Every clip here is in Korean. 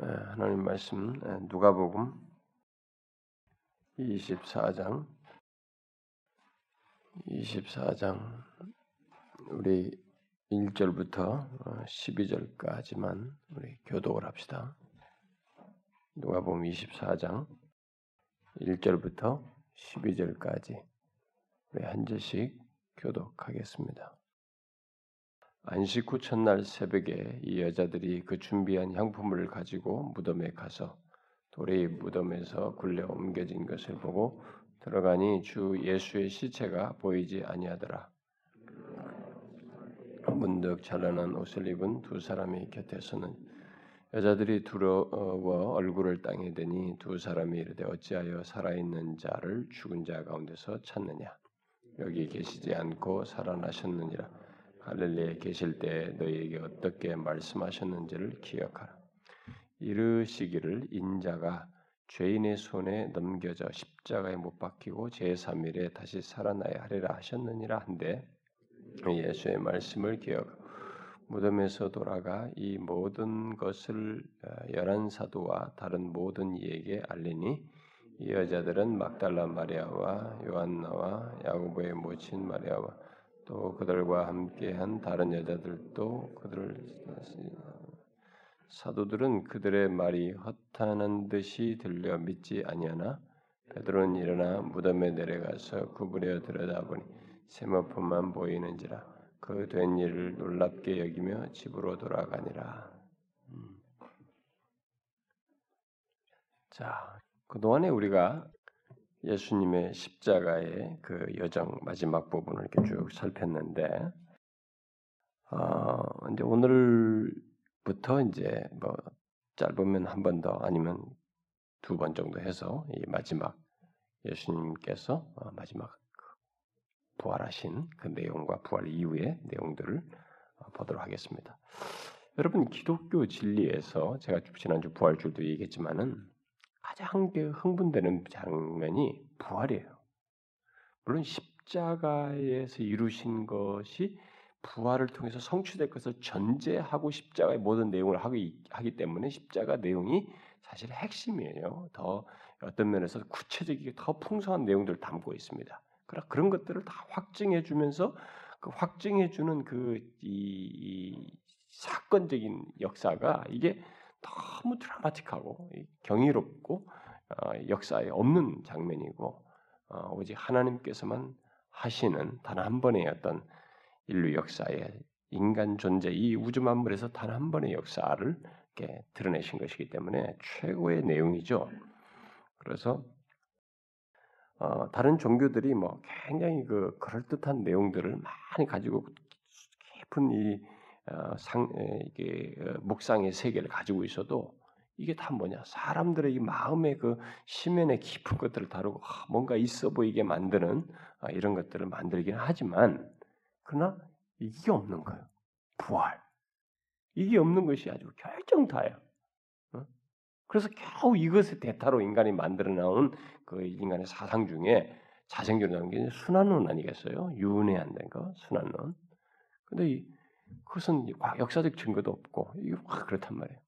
예, 하나님 말씀 예, 누가복음 24장 24장 우리 1절부터 12절까지만 어, 우리 교독을 합시다. 누가복음 24장 1절부터 12절까지 우리 한 절씩 교독하겠습니다. 안식 후 첫날 새벽에 이 여자들이 그 준비한 향품을 가지고 무덤에 가서 돌이 무덤에서 굴려 옮겨진 것을 보고 들어가니 주 예수의 시체가 보이지 아니하더라. 문득 찬란한 옷을 입은 두 사람이 곁에서는 여자들이 두려워 얼굴을 땅에 대니 두 사람이 이르되 어찌하여 살아있는 자를 죽은 자 가운데서 찾느냐 여기 계시지 않고 살아나셨느니라 할렐루야에 계실 때 너희에게 어떻게 말씀하셨는지를 기억하라. 이르시기를 인자가 죄인의 손에 넘겨져 십자가에 못 박히고 제3일에 다시 살아나야 하리라 하셨느니라 한데 예수의 말씀을 기억 무덤에서 돌아가 이 모든 것을 어, 열한 사도와 다른 모든 이에게 알리니 이 여자들은 막달라 마리아와 요한나와 야고보의 모친 마리아와 또 그들과 함께한 다른 여자들도 그들을 사도들은 그들의 말이 허탄한 듯이 들려 믿지 아니하나 베드로는 일어나 무덤에 내려가서 구부려 들여다보니 세모품만 보이는지라 그 된 일을 놀랍게 여기며 집으로 돌아가니라. 음. 자, 그동안에 우리가 예수님의 십자가의 그 여정 마지막 부분을 이렇게 쭉 살폈는데, 어, 이제 오늘부터 이제 뭐 짧으면 한 번 더 아니면 두 번 정도 해서 이 마지막 예수님께서 어, 마지막 부활하신 그 내용과 부활 이후의 내용들을 어, 보도록 하겠습니다. 여러분 기독교 진리에서 제가 지난주 부활줄도 얘기했지만은 가장 흥분되는 장면이 부활이에요. 물론 십자가에서 이루신 것이 부활을 통해서 성취될 것을 전제하고 십자가의 모든 내용을 하기, 하기 때문에 십자가 내용이 사실 핵심이에요. 더 어떤 면에서 구체적이게 더 풍성한 내용들을 담고 있습니다. 그러 그런 것들을 다 확증해 주면서 그 확증해 주는 그 이, 이 사건적인 역사가 이게 너무 드라마틱하고 경이롭고 어, 역사에 없는 장면이고 어, 오직 하나님께서만 하시는 단 한 번의 어떤 인류 역사의 인간 존재 이 우주 만물에서 단 한 번의 역사를 이렇게 드러내신 것이기 때문에 최고의 내용이죠. 그래서 어, 다른 종교들이 뭐 굉장히 그 그럴 듯한 내용들을 많이 가지고 깊은 이 어, 상, 이게 어, 묵상의 세계를 가지고 있어도 이게 다 뭐냐? 사람들의 이 마음의 그 심연의 깊은 것들을 다루고 뭔가 있어 보이게 만드는 아, 이런 것들을 만들긴 하지만 그러나 이게 없는 거예요. 부활. 이게 없는 것이 아주 결정타예요. 그래서 겨우 이것의 대타로 인간이 만들어 나온 그 인간의 사상 중에 자생적으로 나온 게 순환론 아니겠어요? 윤회한된 거, 순환론. 근데 이 그것은 역사적 증거도 없고 이게 확 그렇단 말이에요.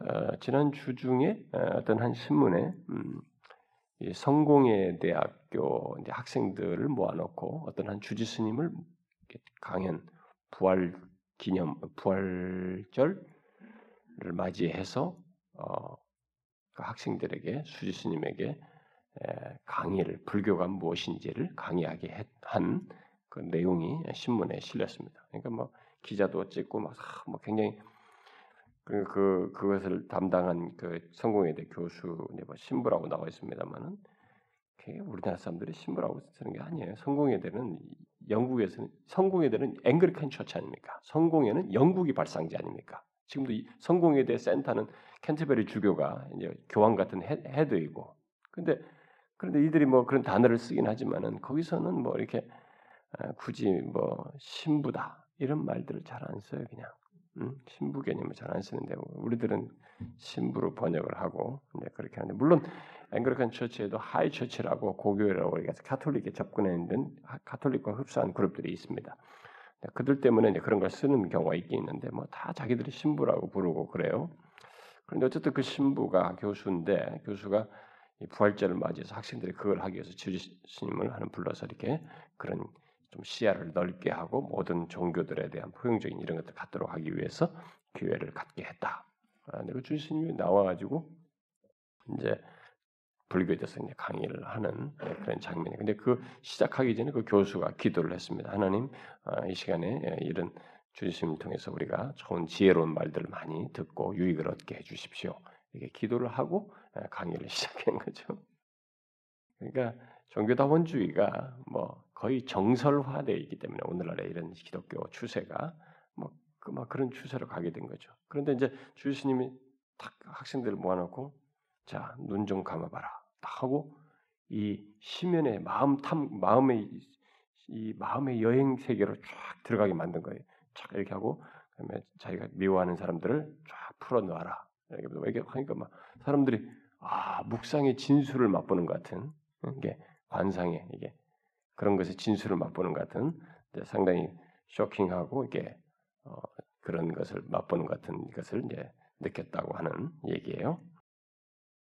어, 지난 주 중에 어, 어떤 한 신문에 음, 성공회 대학교 학생들을 모아놓고 어떤 한 주지 스님을 강연 부활 기념 부활절을 맞이해서 어, 그 학생들에게 수지 스님에게 에, 강의를 불교가 무엇인지를 강의하게 한 그 내용이 신문에 실렸습니다. 그러니까 뭐 기자도 찍고 막 뭐 굉장히 그, 그 그것을 담당한 그 성공회대 교수 뭐 신부라고 나와 있습니다만은 우리나라 사람들이 신부라고 쓰는 게 아니에요. 성공회대는 영국에서는 성공회대는 Anglican Church 아닙니까? 성공회는 영국이 발상지 아닙니까? 지금도 이 성공회대 센터는 캔터베리 주교가 이제 교황 같은 헤, 드이고 근데 그런데 이들이 뭐 그런 단어를 쓰긴 하지만은 거기서는 뭐 이렇게 아, 굳이 뭐 신부다 이런 말들을 잘 안 써요 그냥 음? 신부 개념을 잘 안 쓰는데 우리들은 신부로 번역을 하고 이제 그렇게 하는데 물론 Anglican Church에도 High Church라고 고교회라고 우리가 카톨릭에 접근해 있는 카톨릭과 흡사한 그룹들이 있습니다. 그들 때문에 이제 그런 걸 쓰는 경우가 있긴 있는데 뭐 다 자기들이 신부라고 부르고 그래요. 그런데 어쨌든 그 신부가 교수인데 교수가 이 부활절을 맞이해서 학생들이 그걸 하기 위해서 주님을 하는 불러서 이렇게 그런 좀 시야를 넓게 하고 모든 종교들에 대한 포용적인 이런 것들 갖도록 하기 위해서 교회를 갖게 했다. 아, 그리고 주님이 나와가지고 이제 불교에서 이제 강의를 하는 그런 장면이. 근데 그 시작하기 전에 그 교수가 기도를 했습니다. 하나님 아, 이 시간에 예, 이런 주님을 통해서 우리가 좋은 지혜로운 말들을 많이 듣고 유익을 얻게 해주십시오. 이렇게 기도를 하고 예, 강의를 시작한 거죠. 그러니까 종교다원주의가 뭐 거의 정설화되어 있기 때문에 오늘날의 이런 기독교 추세가 뭐, 그, 막 그런 추세로 가게 된 거죠. 그런데 이제 주스님이 탁 학생들을 모아놓고 자 눈 좀 감아봐라 딱 하고 이 시면의 마음 탐 마음의 이 마음의 여행 세계로 쫙 들어가게 만든 거예요. 쫙 이렇게 하고 그다음에 자기가 미워하는 사람들을 쫙 풀어놓아라 이렇게 하니까 막 사람들이 아 묵상의 진수를 맛보는 것 같은 이게 관상에 이게 그런 것의 진수를 맛보는 것 같은 상당히 쇼킹하고 이게 어, 그런 것을 맛보는 것 같은 것을 이제 느꼈다고 하는 얘기예요.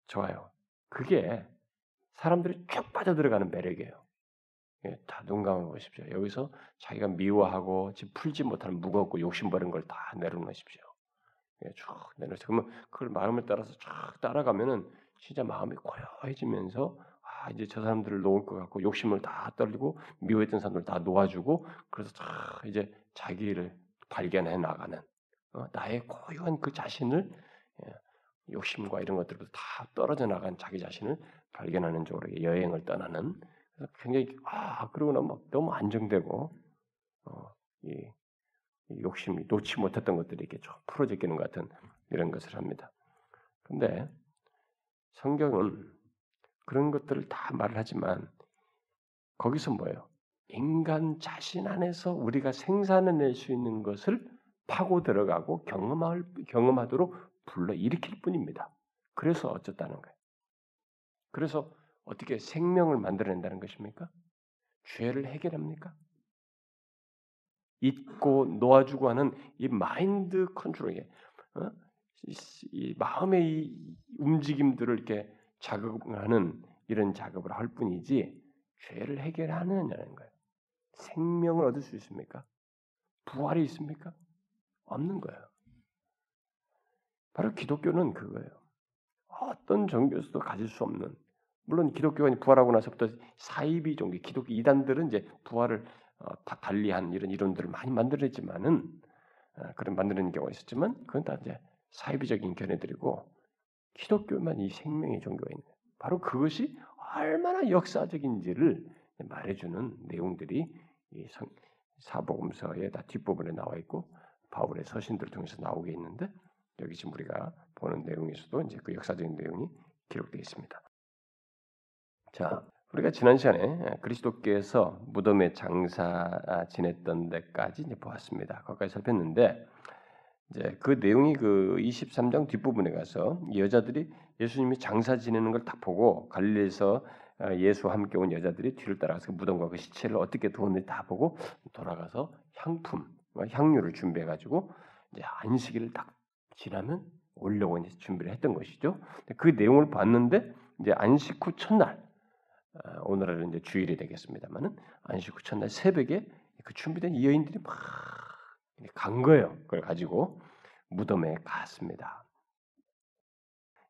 좋아요. 그게 사람들이 쭉 빠져들어가는 매력이에요. 예, 다 눈 감아 보십시오. 여기서 자기가 미워하고 지금 풀지 못하는 무겁고 욕심버린 걸 다 내려놓으십시오. 예, 쭉 내려서 그러면 그걸 마음을 따라서 쫙 따라가면은 진짜 마음이 고요해지면서 아 이제 저 사람들을 놓을 것 같고 욕심을 다 떨리고 미워했던 사람들 다 놓아주고 그래서 다 이제 자기를 발견해 나가는 어, 나의 고요한 그 자신을 예, 욕심과 이런 것들부터 다 떨어져 나간 자기 자신을 발견하는 쪽으로 여행을 떠나는 굉장히 아 그러고 나면 막 너무 안정되고 어, 이, 이 욕심이 놓지 못했던 것들이 이렇게 쭉 풀어지기는 같은 이런 것을 합니다. 근데 성경은 그런 것들을 다 말을 하지만 거기서 뭐예요? 인간 자신 안에서 우리가 생산해낼 수 있는 것을 파고 들어가고 경험할 경험하도록 불러 일으킬 뿐입니다. 그래서 어쨌다는 거예요. 그래서 어떻게 생명을 만들어낸다는 것입니까? 죄를 해결합니까? 잊고 놓아주고 하는 이 마인드 컨트롤에 어? 이 마음의 이 움직임들을 이렇게 자극하는 이런 작업을 할 뿐이지 죄를 해결하느냐는 거예요. 생명을 얻을 수 있습니까? 부활이 있습니까? 없는 거예요. 바로 기독교는 그거예요. 어떤 종교에서도 가질 수 없는 물론 기독교가 부활하고 나서부터 사이비 종교, 기독교 이단들은 이제 부활을 어, 달리한 이런 이론들을 많이 만들었지만은 어, 그런 만드는 경우가 있었지만 그건 다 이제 사이비적인 견해들이고 기독교만 이 생명의 종교가 있는 거예요. 바로 그것이 얼마나 역사적인지를 말해주는 내용들이 이 사복음서의 다 뒷부분에 나와 있고 바울의 서신들 통해서 나오게 있는데 여기 지금 우리가 보는 내용에서도 이제 그 역사적인 내용이 기록되어 있습니다. 자, 우리가 지난 시간에 그리스도께서 무덤에 장사 지냈던 데까지 이제 보았습니다. 거기까지 살폈는데 이제 그 내용이 그 23장 뒷부분에 가서 여자들이 예수님이 장사 지내는 걸딱 보고 갈릴리에서 어, 예수와 함께 온 여자들이 뒤를 따라가서 그 무덤과 그 시체를 어떻게 두었는지 다 보고 돌아가서 향품, 뭐 향유를 준비해 가지고 이제 안식일을 딱 지나면 오려고 이제 준비를 했던 것이죠. 그 내용을 봤는데 이제 안식 후 첫날 어, 오늘은 이제 주일이 되겠습니다만은 안식 후 첫날 새벽에 그 준비된 여인들이 막 간 거예요. 그걸 가지고 무덤에 갔습니다.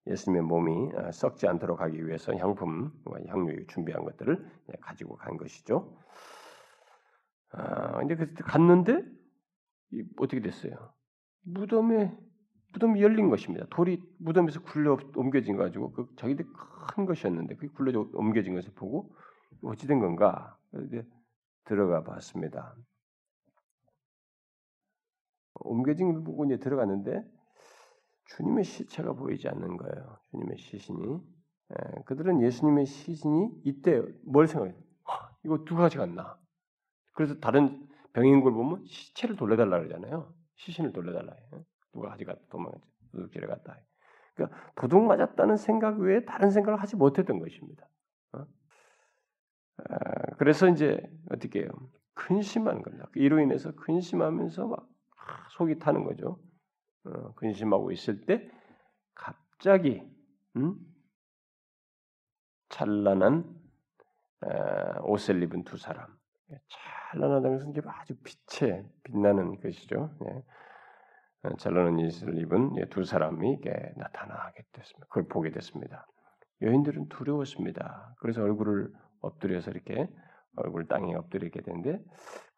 예수님의 몸이 어, 썩지 않도록 하기 위해서 향품, 향유 준비한 것들을 가지고 간 것이죠. 아, 근데 그 갔는데 어떻게 됐어요? 무덤에 무덤이 열린 것입니다. 돌이 무덤에서 굴려 옮겨진 가지고 그 자기들 큰 것이었는데 그게 굴려 옮겨진 것을 보고 어찌 된 건가? 들어가 봤습니다. 옮겨진 걸 보고 이제 들어갔는데 주님의 시체가 보이지 않는 거예요. 주님의 시신이. 예, 그들은 예수님의 시신이 이때 뭘 생각해요? 이거 누가 가져갔나? 그래서 다른 병인 걸 보면 시체를 돌려달라 그러잖아요. 시신을 돌려달라 해요. 누가 가져갔다 도망갔지. 도둑질해 갔다. 그러니까 도둑 맞았다는 생각 외에 다른 생각을 하지 못했던 것입니다. 어? 아, 그래서 이제 어떻게 해요? 근심하는 겁니다. 이로 인해서 근심하면서 막 속이 타는 거죠. 어, 근심하고 있을 때 갑자기 음? 찬란한 옷을 입은 두 사람. 찬란하다는 것은 아주 빛에 빛나는 것이죠. 예. 찬란한 옷을 입은 두 사람이 나타나게 됐습니다. 그걸 보게 됐습니다. 여인들은 두려웠습니다. 그래서 얼굴을 엎드려서 이렇게 얼굴 땅에 엎드리게 되는데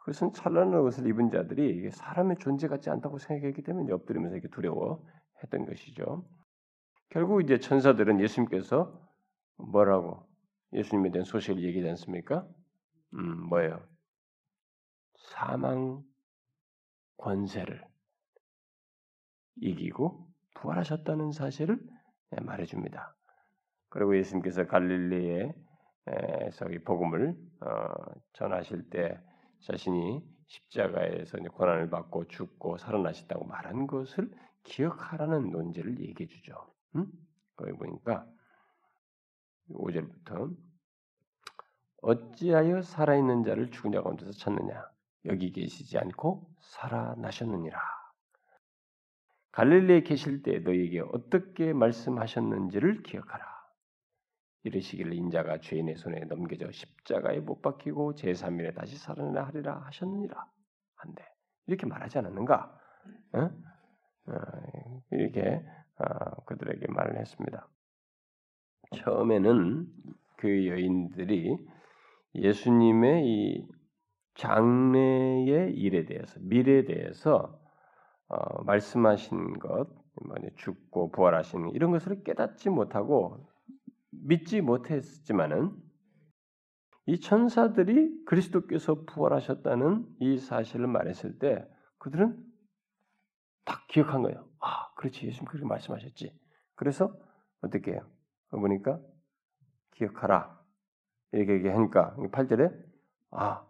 그것은 찬란한 옷을 입은 자들이 사람의 존재 같지 않다고 생각했기 때문에 엎드리면서 이렇게 두려워했던 것이죠. 결국 이제 천사들은 예수님께서 뭐라고 예수님에 대한 소식을 얘기하지 않습니까? 음, 뭐예요? 사망 권세를 이기고 부활하셨다는 사실을 말해줍니다. 그리고 예수님께서 갈릴리에서 이 복음을 어, 전하실 때 자신이 십자가에서 고난을 받고 죽고 살아나셨다고 말한 것을 기억하라는 논제를 얘기해 주죠. 음? 거기 보니까 5절부터 어찌하여 살아있는 자를 죽은 자 가운데서 찾느냐 여기 계시지 않고 살아나셨느니라 갈릴리에 계실 때 너에게 어떻게 말씀하셨는지를 기억하라 이르시기를 인자가 죄인의 손에 넘겨져 십자가에 못 박히고 제3일에 다시 살아나 하리라 하셨느니라 한데 이렇게 말하지 않았는가? 어? 어, 이렇게 어, 그들에게 말을 했습니다. 처음에는 그 여인들이 예수님의 이 장래의 일에 대해서 미래에 대해서 어, 말씀하신 것, 죽고 부활하신 이런 것을 깨닫지 못하고 믿지 못했지만은 이 천사들이 그리스도께서 부활하셨다는 이 사실을 말했을 때 그들은 딱 기억한 거예요. 아, 그렇지. 예수님 그렇게 말씀하셨지. 그래서 어떻게 해요? 보니까 기억하라. 이렇게 얘기하니까 8절에 아,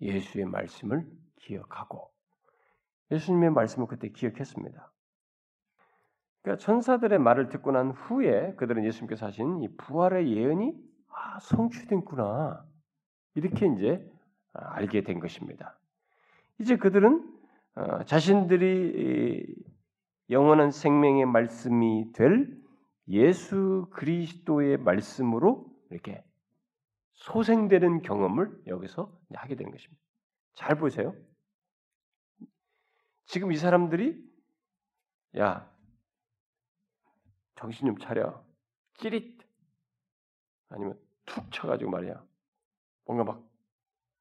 예수의 말씀을 기억하고 예수님의 말씀을 그때 기억했습니다. 그러니까 천사들의 말을 듣고 난 후에 그들은 예수님께서 하신 이 부활의 예언이 아, 성취됐구나. 이렇게 이제 아, 알게 된 것입니다. 이제 그들은 어, 자신들이 영원한 생명의 말씀이 될 예수 그리스도의 말씀으로 이렇게 소생되는 경험을 여기서 하게 되는 것입니다. 잘 보세요. 지금 이 사람들이 야 정신 좀 차려. 찌릿. 아니면 툭 쳐가지고 말이야. 뭔가 막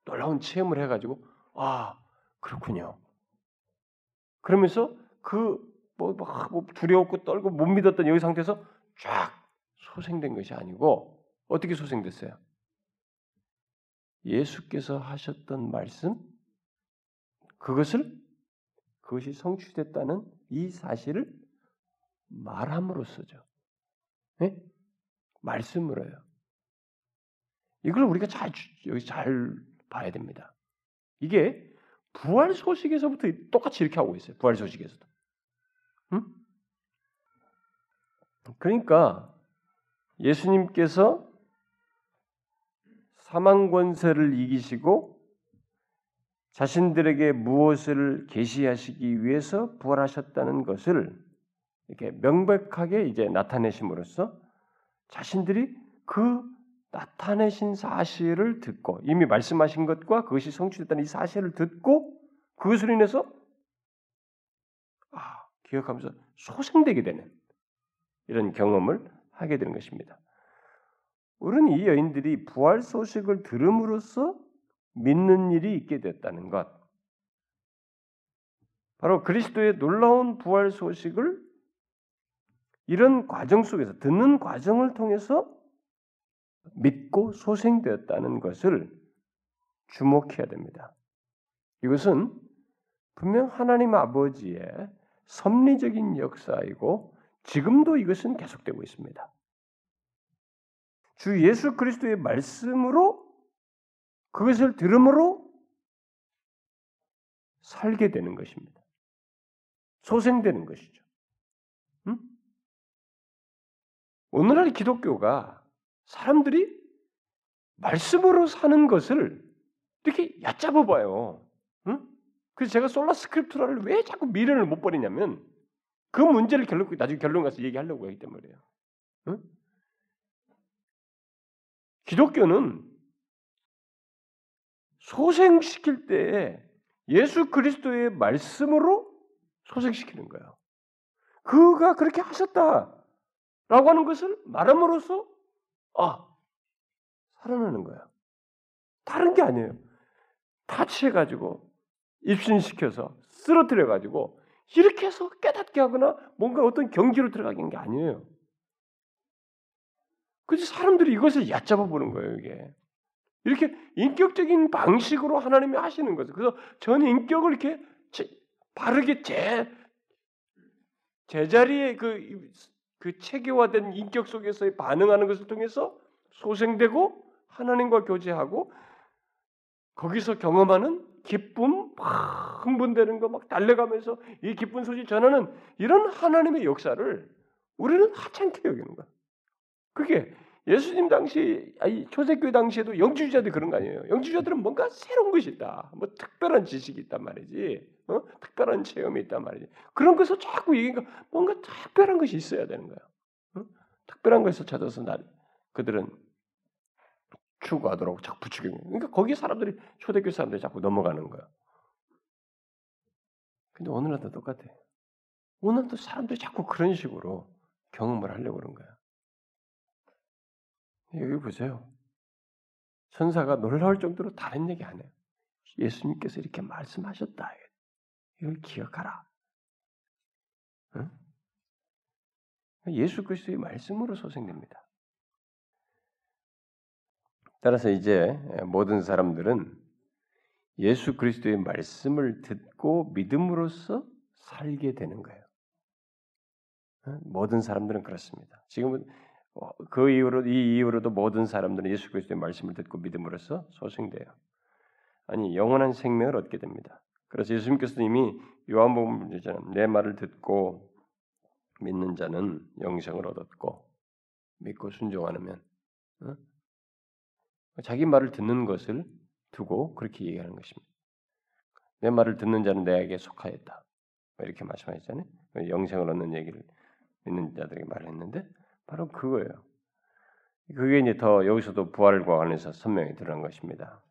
놀라운 체험을 해가지고, 아, 그렇군요. 그러면서 그, 뭐, 막, 뭐 두려웠고 떨고 못 믿었던 여기 상태에서 쫙 소생된 것이 아니고, 어떻게 소생됐어요? 예수께서 하셨던 말씀, 그것을, 그것이 성취됐다는 이 사실을 말함으로써죠. 네? 말씀으로요. 이걸 우리가 잘 여기 잘 봐야 됩니다. 이게 부활 소식에서부터 똑같이 이렇게 하고 있어요. 부활 소식에서도. 응? 그러니까 예수님께서 사망 권세를 이기시고 자신들에게 무엇을 계시하시기 위해서 부활하셨다는 것을 이렇게 명백하게 이제 나타내심으로써 자신들이 그 나타내신 사실을 듣고 이미 말씀하신 것과 그것이 성취됐다는 이 사실을 듣고 그것으로 인해서 아, 기억하면서 소생되게 되는 이런 경험을 하게 되는 것입니다. 우리는 이 여인들이 부활 소식을 들음으로써 믿는 일이 있게 됐다는 것. 바로 그리스도의 놀라운 부활 소식을 이런 과정 속에서 듣는 과정을 통해서 믿고 소생되었다는 것을 주목해야 됩니다. 이것은 분명 하나님 아버지의 섭리적인 역사이고 지금도 이것은 계속되고 있습니다. 주 예수 그리스도의 말씀으로 그것을 들음으로 살게 되는 것입니다. 소생되는 것이죠. 오늘날 기독교가 사람들이 말씀으로 사는 것을 이렇게 얕잡아 봐요. 응? 그래서 제가 솔라 스크립트라를 왜 자꾸 미련을 못 버리냐면 그 문제를 결론 나중에 결론 가서 얘기하려고 하기 때문에요. 응? 기독교는 소생시킬 때 예수 그리스도의 말씀으로 소생시키는 거예요. 그가 그렇게 하셨다 라고 하는 것을 말함으로써 아 살아나는 거야. 다른 게 아니에요. 다치해가지고 입신시켜서 쓰러뜨려가지고 이렇게 해서 깨닫게 하거나 뭔가 어떤 경지로 들어가는 게 아니에요. 그래서 사람들이 이것을 얕잡아 보는 거예요, 이게. 이렇게 인격적인 방식으로 하나님이 하시는 거죠. 그래서 전 인격을 이렇게 바르게 제 제자리에 그, 그 체계화된 인격 속에서 반응하는 것을 통해서 소생되고 하나님과 교제하고 거기서 경험하는 기쁨, 막 흥분되는 거 막 달려가면서 이 기쁜 소식 전하는 이런 하나님의 역사를 우리는 하찮게 여기는 거야. 그게 예수님 당시, 아니 초대교회 당시에도 영주자들 그런 거 아니에요. 영주자들은 뭔가 새로운 것이 있다, 뭐 특별한 지식이 있단 말이지, 어? 특별한 체험이 있단 말이지. 그런 것을 자꾸 얘기가 뭔가 특별한 것이 있어야 되는 거야. 어? 특별한 것을 찾아서 날 그들은 추구하도록 자꾸 부추기는 그러니까 거기 사람들이 초대교회 사람들이 자꾸 넘어가는 거야. 근데 오늘날도 똑같아. 오늘도 사람들이 자꾸 그런 식으로 경험을 하려고 그런 거야. 여기 보세요. 천사가 놀라울 정도로 다른 얘기 안 해요. 예수님께서 이렇게 말씀하셨다. 이걸 기억하라. 응? 예수 그리스도의 말씀으로 소생됩니다. 따라서 이제 모든 사람들은 예수 그리스도의 말씀을 듣고 믿음으로써 살게 되는 거예요. 모든 사람들은 그렇습니다. 지금은 어, 그 이후로 이 이후로도 모든 사람들은 예수 그리스도의 말씀을 듣고 믿음으로써 소생돼요. 아니 영원한 생명을 얻게 됩니다. 그래서 예수님께서 이미 요한복음에서는 내 말을 듣고 믿는 자는 영생을 얻었고 믿고 순종하면 어? 자기 말을 듣는 것을 두고 그렇게 얘기하는 것입니다. 내 말을 듣는 자는 내에게 속하였다. 이렇게 말씀하셨잖아요. 영생을 얻는 얘기를 믿는 자들에게 말했는데 바로 그거예요. 그게 이제 더 여기서도 부활과 관련해서 선명히 드러난 것입니다.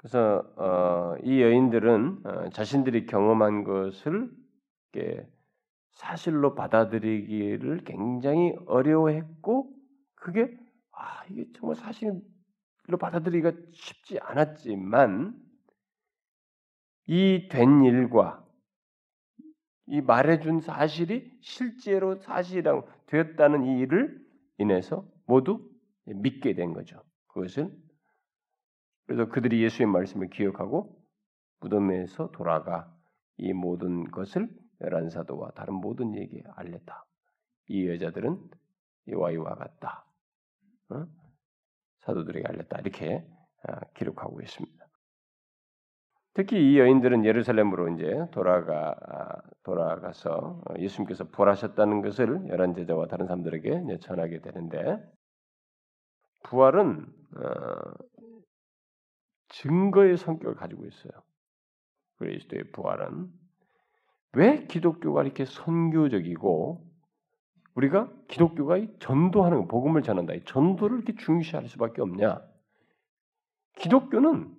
그래서 어, 이 여인들은 어, 자신들이 경험한 것을 사실로 받아들이기를 굉장히 어려워했고 그게 아 이게 정말 사실로 받아들이기가 쉽지 않았지만 이 된 일과 이 말해준 사실이 실제로 사실이라고 되었다는 이 일을 인해서 모두 믿게 된 거죠. 그것을 그래서 그들이 예수의 말씀을 기억하고 무덤에서 돌아가 이 모든 것을 열한 사도와 다른 모든 얘기에 알렸다. 이 여자들은 이와 이와 같다. 어? 사도들에게 알렸다. 이렇게 아, 기록하고 있습니다. 특히 이 여인들은 예루살렘으로 이제 돌아가 아, 돌아가서 예수님께서 부활하셨다는 것을 열한 제자와 다른 사람들에게 전하게 되는데 부활은 어, 증거의 성격을 가지고 있어요. 그리스도의 부활은 왜 기독교가 이렇게 선교적이고 우리가 기독교가 전도하는 복음을 전한다. 전도를 이렇게 중시할 수밖에 없냐? 기독교는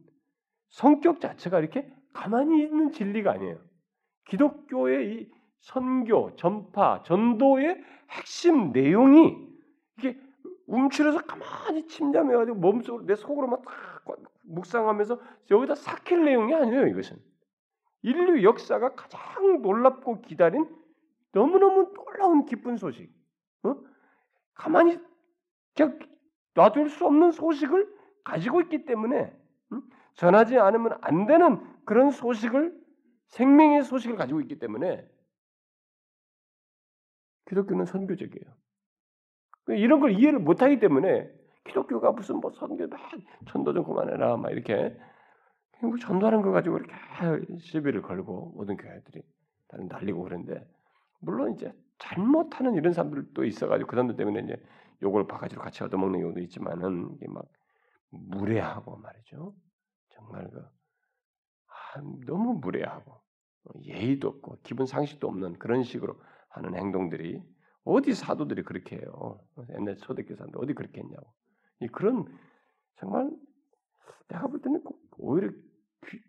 성격 자체가 이렇게 가만히 있는 진리가 아니에요. 기독교의 이 선교, 전파, 전도의 핵심 내용이 이게 움츠려서 가만히 침잠해가지고 몸속으로 내 속으로만 딱 묵상하면서 여기다 삭힐 내용이 아니에요. 이것은 인류 역사가 가장 놀랍고 기다린 너무너무 놀라운 기쁜 소식. 어? 가만히 그냥 놔둘 수 없는 소식을 가지고 있기 때문에 응? 전하지 않으면 안 되는 그런 소식을 생명의 소식을 가지고 있기 때문에 기독교는 선교적이에요. 이런 걸 이해를 못하기 때문에 기독교가 무슨 뭐 선교 막 전도 좀 그만해라 막 이렇게 뭐 전도하는 거 가지고 이렇게 시비를 걸고 모든 교회들이 다른 날리고 그러는데 물론 이제 잘못하는 이런 사람들도 있어가지고 그 사람들 때문에 이제 요걸 바가지로 같이 얻어먹는 경우도 있지만은 이게 막 무례하고 말이죠. 정말 그 아, 너무 무례하고 예의도 없고 기본 상식도 없는 그런 식으로 하는 행동들이 어디 사도들이 그렇게 해요. 옛날 초대교회 사람들 어디 그렇게 했냐고. 이 그런 정말 내가 볼 때는 오히려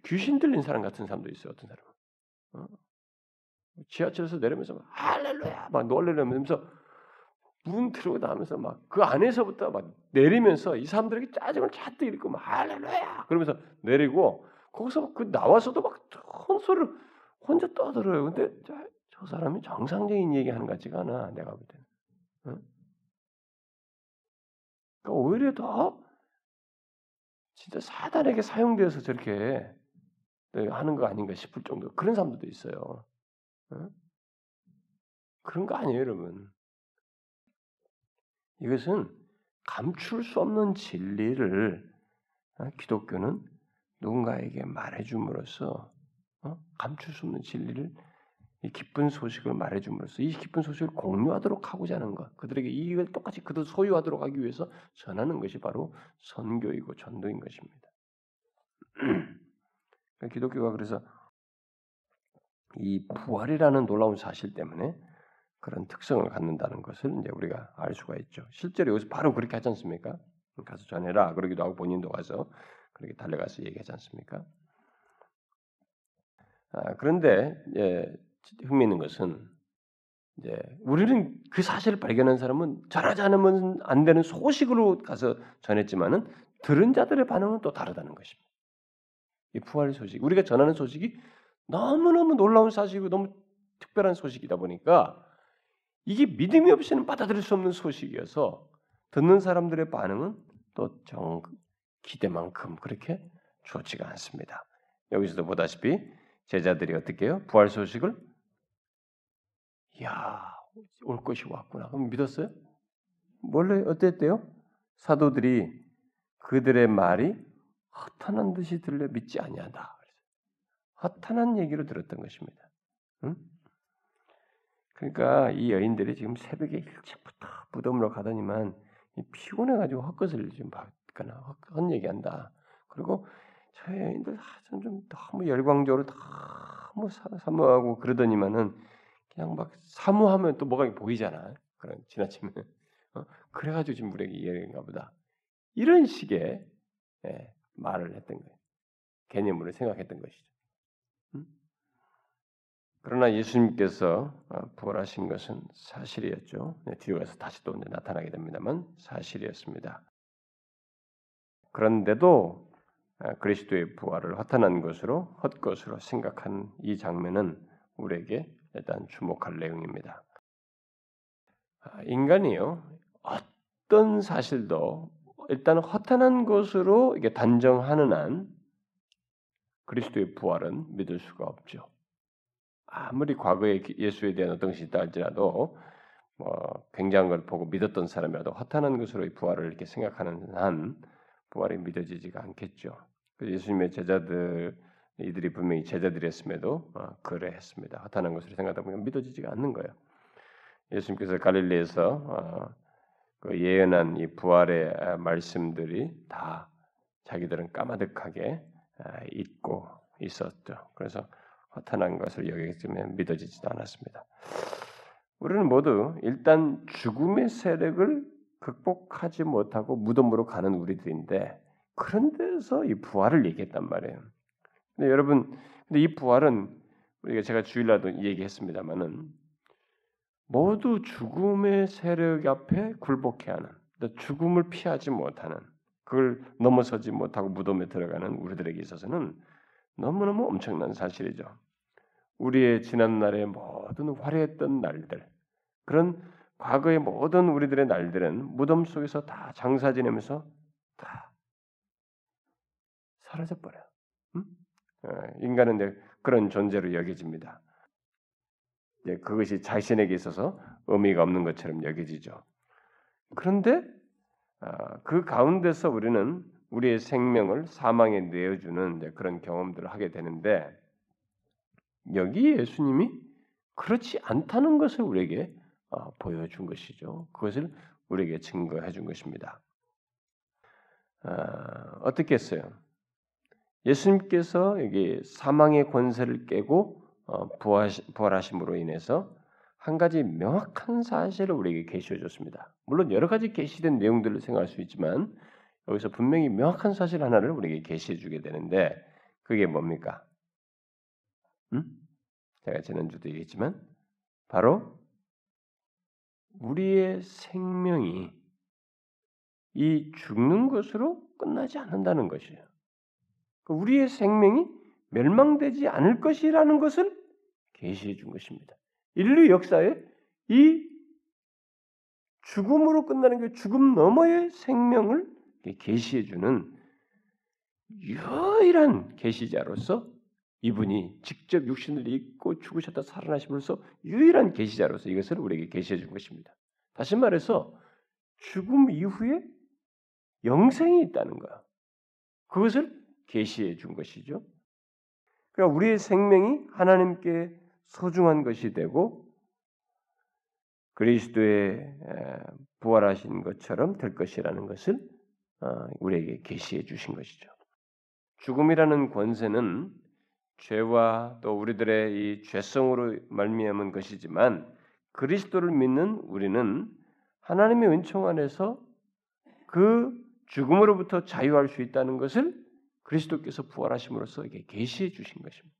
귀, 신 들린 사람 같은 사람도 있어요. 어떤 사람은. 어? 지하철에서 내리면서 막 할렐루야 막 놀래면서 문 들어오고 나면서 막 그 안에서부터 막 내리면서 이 사람들에게 짜증을 잔뜩 막 할렐루야 그러면서 내리고 거기서 그 나와서도 막 혼소를 혼자 떠들어요. 근데 저, 저 사람이 정상적인 얘기하는 것 같지가 않아. 내가 볼 때는. 응? 그러니까 오히려 더 진짜 사단에게 사용되어서 저렇게 하는 거 아닌가 싶을 정도 그런 사람들도 있어요. 응? 그런 거 아니에요, 여러분. 이것은 감출 수 없는 진리를 어, 기독교는 누군가에게 말해줌으로써 어? 감출 수 없는 진리를 이 기쁜 소식을 말해줌으로써 이 기쁜 소식을 공유하도록 하고자 하는 것, 그들에게 이익을 똑같이 그들 소유하도록 하기 위해서 전하는 것이 바로 선교이고 전도인 것입니다. 그러니까 기독교가 그래서 이 부활이라는 놀라운 사실 때문에 그런 특성을 갖는다는 것을 이제 우리가 알 수가 있죠. 실제로 여기서 바로 그렇게 하지 않습니까? 가서 전해라 그러기도 하고 본인도 가서 그렇게 달려가서 얘기하지 않습니까? 아, 그런데 예, 흥미있는 것은 이제 우리는 그 사실을 발견한 사람은 전하지 않으면 안 되는 소식으로 가서 전했지만은 들은 자들의 반응은 또 다르다는 것입니다. 이 부활 소식, 우리가 전하는 소식이 너무너무 놀라운 사실이고 너무 특별한 소식이다 보니까 이게 믿음이 없이는 받아들일 수 없는 소식이어서 듣는 사람들의 반응은 또 정 기대만큼 그렇게 좋지가 않습니다. 여기서도 보다시피 제자들이 어떻게 해요? 부활 소식을 야, 올 것이 왔구나. 그럼 믿었어요? 원래 어땠대요? 사도들이 그들의 말이 허탄한 듯이 들려 믿지 아니한다. 허탄한 얘기로 들었던 것입니다. 응? 그러니까 이 여인들이 지금 새벽에 일찍부터 무덤으로 가더니만 피곤해가지고 헛것을 좀 받거나 헛 얘기한다. 그리고 저 여인들 좀 너무 열광적으로 너무 사모하고 그러더니만은 그냥 막 사모하면 또 뭐가 보이잖아. 그런 지나치면 어? 그래가지고 지금 우리에게 이해인가 보다. 이런 식의 예, 말을 했던 거예요. 개념으로 생각했던 것이죠. 그러나 예수님께서 어, 부활하신 것은 사실이었죠. 네, 뒤로 가서 다시 또 나타나게 됩니다만 사실이었습니다. 그런데도 어, 그리스도의 부활을 허탄한 것으로 헛것으로 생각한 이 장면은 우리에게 일단 주목할 내용입니다. 아, 인간이요 어떤 사실도 일단 허탄한 것으로 이게 단정하는 한 그리스도의 부활은 믿을 수가 없죠. 아무리 과거에 예수에 대한 어떤 것이 있다 할지라도 뭐 굉장한 걸 보고 믿었던 사람이라도 허탄한 것으로 부활을 이렇게 생각하는 한 부활이 믿어지지가 않겠죠. 예수님의 제자들 이들이 분명히 제자들이었음에도 어, 그래했습니다. 허탄한 것으로 생각하다 보면 믿어지지가 않는 거예요. 예수님께서 갈릴리에서 어, 그 예언한 이 부활의 말씀들이 다 자기들은 까마득하게 잊고 있었죠. 그래서 허탄한 것을 여기기 때문에 믿어지지도 않았습니다. 우리는 모두 일단 죽음의 세력을 극복하지 못하고 무덤으로 가는 우리들인데 그런 데서 이 부활을 얘기했단 말이에요. 근데 여러분, 근데 이 부활은 우리가 제가 주일날도 얘기했습니다만은 모두 죽음의 세력 앞에 굴복해야 하는, 죽음을 피하지 못하는, 그걸 넘어서지 못하고 무덤에 들어가는 우리들에게 있어서는 너무너무 엄청난 사실이죠. 우리의 지난날의 모든 화려했던 날들, 그런 과거의 모든 우리들의 날들은 무덤 속에서 다 장사 지내면서 다 사라져 버려. 음? 어, 인간은 그런 존재로 여겨집니다. 그것이 자신에게 있어서 의미가 없는 것처럼 여겨지죠. 그런데 아, 그 가운데서 우리는 우리의 생명을 사망에 내어주는 그런 경험들을 하게 되는데 여기 예수님이 그렇지 않다는 것을 우리에게 어, 보여준 것이죠. 그것을 우리에게 증거해 준 것입니다. 아, 어떻게 했어요? 예수님께서 여기 사망의 권세를 깨고 어, 부활하심으로 인해서 한 가지 명확한 사실을 우리에게 계시해 줬습니다. 물론 여러 가지 계시된 내용들을 생각할 수 있지만 여기서 분명히 명확한 사실 하나를 우리에게 계시해 주게 되는데 그게 뭡니까? 음? 제가 지난주도 얘기했지만 바로 우리의 생명이 이 죽는 것으로 끝나지 않는다는 것이에요. 그 우리의 생명이 멸망되지 않을 것이라는 것을 계시해 준 것입니다. 인류 역사에 이 죽음으로 끝나는 그 죽음 너머의 생명을 계시해 주는 유일한 계시자로서 이분이 직접 육신을 입고 죽으셨다 살아나심으로써 유일한 계시자로서 이것을 우리에게 계시해 준 것입니다. 다시 말해서 죽음 이후에 영생이 있다는 거야. 그것을 계시해 준 것이죠. 그러니까 우리의 생명이 하나님께 소중한 것이 되고 그리스도의 부활하신 것처럼 될 것이라는 것을 어, 우리에게 계시해 주신 것이죠. 죽음이라는 권세는 죄와 또 우리들의 이 죄성으로 말미암은 것이지만 그리스도를 믿는 우리는 하나님의 은총 안에서 그 죽음으로부터 자유할 수 있다는 것을 그리스도께서 부활하심으로써 이게 계시해 주신 것입니다.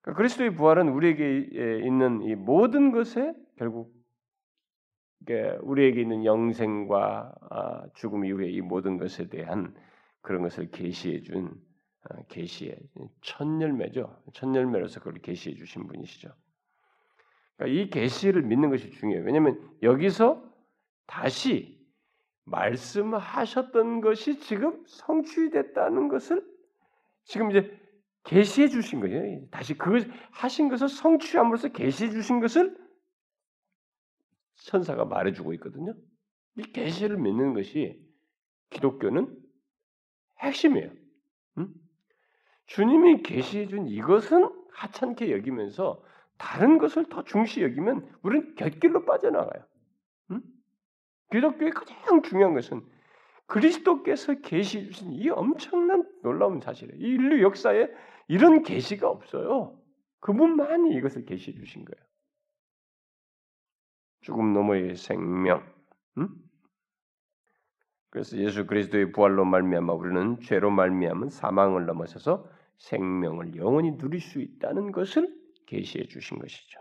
그러니까 그리스도의 부활은 우리에게 있는 이 모든 것에 결국 우리에게 있는 영생과 아, 죽음 이후에 이 모든 것에 대한 그런 것을 계시해 준 아, 계시의 첫 열매죠. 첫 열매로서 그걸 계시해 주신 분이시죠. 그러니까 이 계시를 믿는 것이 중요해요. 왜냐하면 여기서 다시 말씀하셨던 것이 지금 성취됐다는 것을 지금 이제 계시해 주신 거예요. 다시 그 하신 것을 성취함으로써 계시해 주신 것을 천사가 말해주고 있거든요. 이 계시를 믿는 것이 기독교는 핵심이에요. 응? 주님이 계시해 준 이것은 하찮게 여기면서 다른 것을 더 중시 여기면 우리는 곁길로 빠져나가요. 응? 기독교의 가장 중요한 것은 그리스도께서 계시 주신 이 엄청난 놀라운 사실이에요. 이 인류 역사에 이런 계시가 없어요. 그분만이 이것을 계시해 주신 거예요. 죽음 너머의 생명. 음? 그래서 예수 그리스도의 부활로 말미암아 우리는 죄로 말미암은 사망을 넘어서서 생명을 영원히 누릴 수 있다는 것을 계시해 주신 것이죠.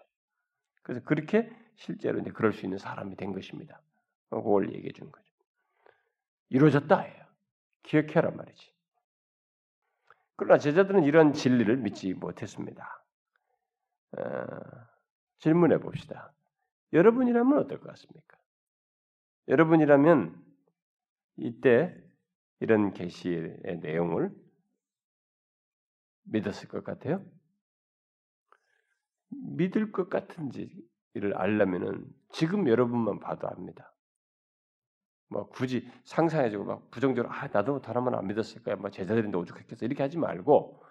그래서 그렇게 실제로 이제 그럴 수 있는 사람이 된 것입니다. 그걸 얘기해 준 거죠. 이루어졌다 해요. 기억해라 말이지. 그러나 제자들은 이런 진리를 믿지 못했습니다. 어, 질문해 봅시다. 여러분이라면 어떨 것 같습니까? 여러분이라면 이때 이런 계시의 내용을 믿었을 것 같아요? 믿을 것 같은지를 알려면은 지금 여러분만 봐도 압니다. 뭐 굳이 상상해주고 막 부정적으로 아 나도 다른만 안 믿었을 거야, 뭐 제자들인데 오죽했겠어 이렇게 하지 말고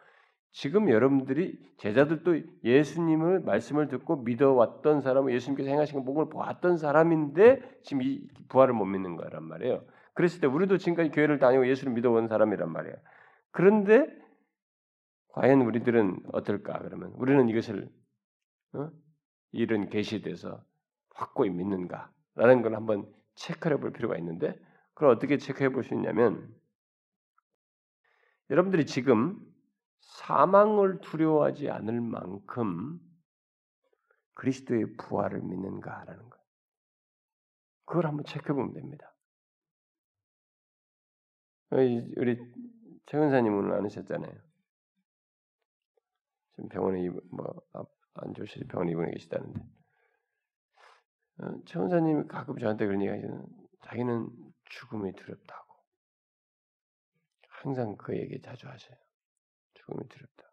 지금 여러분들이 제자들도 예수님을 말씀을 듣고 믿어왔던 사람은 예수님께서 행하신 목을 보았던 사람인데 지금 이 부활을 못 믿는 거란 말이에요. 그랬을 때 우리도 지금까지 교회를 다니고 예수를 믿어온 사람이란 말이에요. 그런데 과연 우리들은 어떨까? 그러면 우리는 이것을 어? 이런 계시돼서 확고히 믿는가라는 걸 한번 체크해 볼 필요가 있는데 그걸 어떻게 체크해 볼 수 있냐면 여러분들이 지금 사망을 두려워하지 않을 만큼 그리스도의 부활을 믿는가라는 것. 그걸 한번 체크해 보면 됩니다. 우리 최 근사님 오늘 안 오셨잖아요. 지금 병원에 뭐안 좋으시 병원에 입원해 계시다는데 어, 최 원사님이 가끔 저한테 그런 얘기 하시는 자기는 죽음이 두렵다고 항상 그 얘기 자주 하세요. 죽음이 두렵다.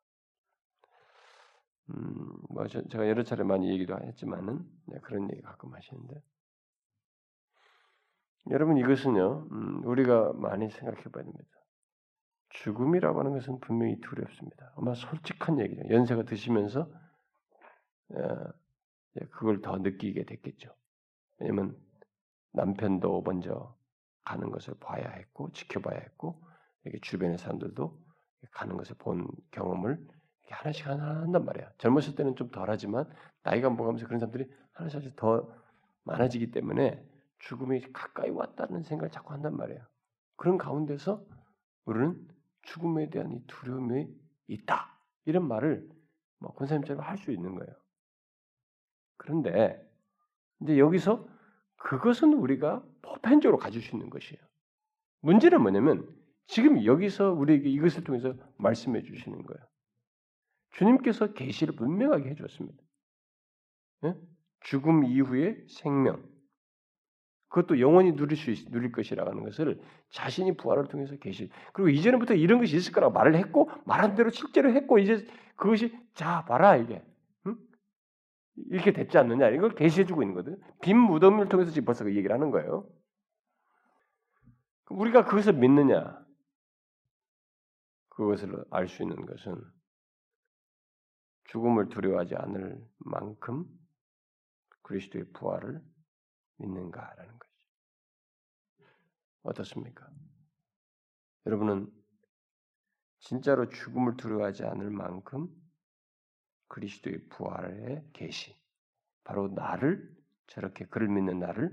음, 뭐 저, 제가 여러 차례 많이 얘기도 했지만은 네, 그런 얘기 가끔 하시는데 여러분 이것은요 음, 우리가 많이 생각해봐야 됩니다. 죽음이라고 하는 것은 분명히 두렵습니다. 아마 솔직한 얘기죠. 연세가 드시면서 어, 예, 그걸 더 느끼게 됐겠죠. 왜냐면 남편도 먼저 가는 것을 봐야 했고 지켜봐야 했고 이렇게 주변의 사람들도 가는 것을 본 경험을 하나씩 하나 한단 말이야. 젊었을 때는 좀 덜하지만 나이가 먹으면서 그런 사람들이 하나씩 하나씩 더 많아지기 때문에 죽음이 가까이 왔다는 생각을 자꾸 한단 말이에요. 그런 가운데서 우리는 죽음에 대한 이 두려움이 있다. 이런 말을 뭐 권사님처럼 할 수 있는 거예요. 그런데 이제 여기서 그것은 우리가 보편적으로 가질 수 있는 것이에요. 문제는 뭐냐면 지금 여기서 우리에게 이것을 통해서 말씀해 주시는 거예요. 주님께서 계시를 분명하게 해줬습니다. 예? 죽음 이후의 생명, 그것도 영원히 누릴 수 있, 누릴 것이라는 것을 자신이 부활을 통해서 계시. 그리고 이전부터 이런 것이 있을 거라고 말을 했고 말한 대로 실제로 했고 이제 그것이 자 봐라 이게 응? 이렇게 됐지 않느냐 이걸 계시해주고 있는 거든. 빈 무덤을 통해서 지금 벌써 그 얘기를 하는 거예요. 우리가 그것을 믿느냐? 그것을 알 수 있는 것은 죽음을 두려워하지 않을 만큼 그리스도의 부활을 믿는가라는 거죠. 어떻습니까? 여러분은 진짜로 죽음을 두려워하지 않을 만큼 그리스도의 부활의 계시, 바로 나를 저렇게 그를 믿는 나를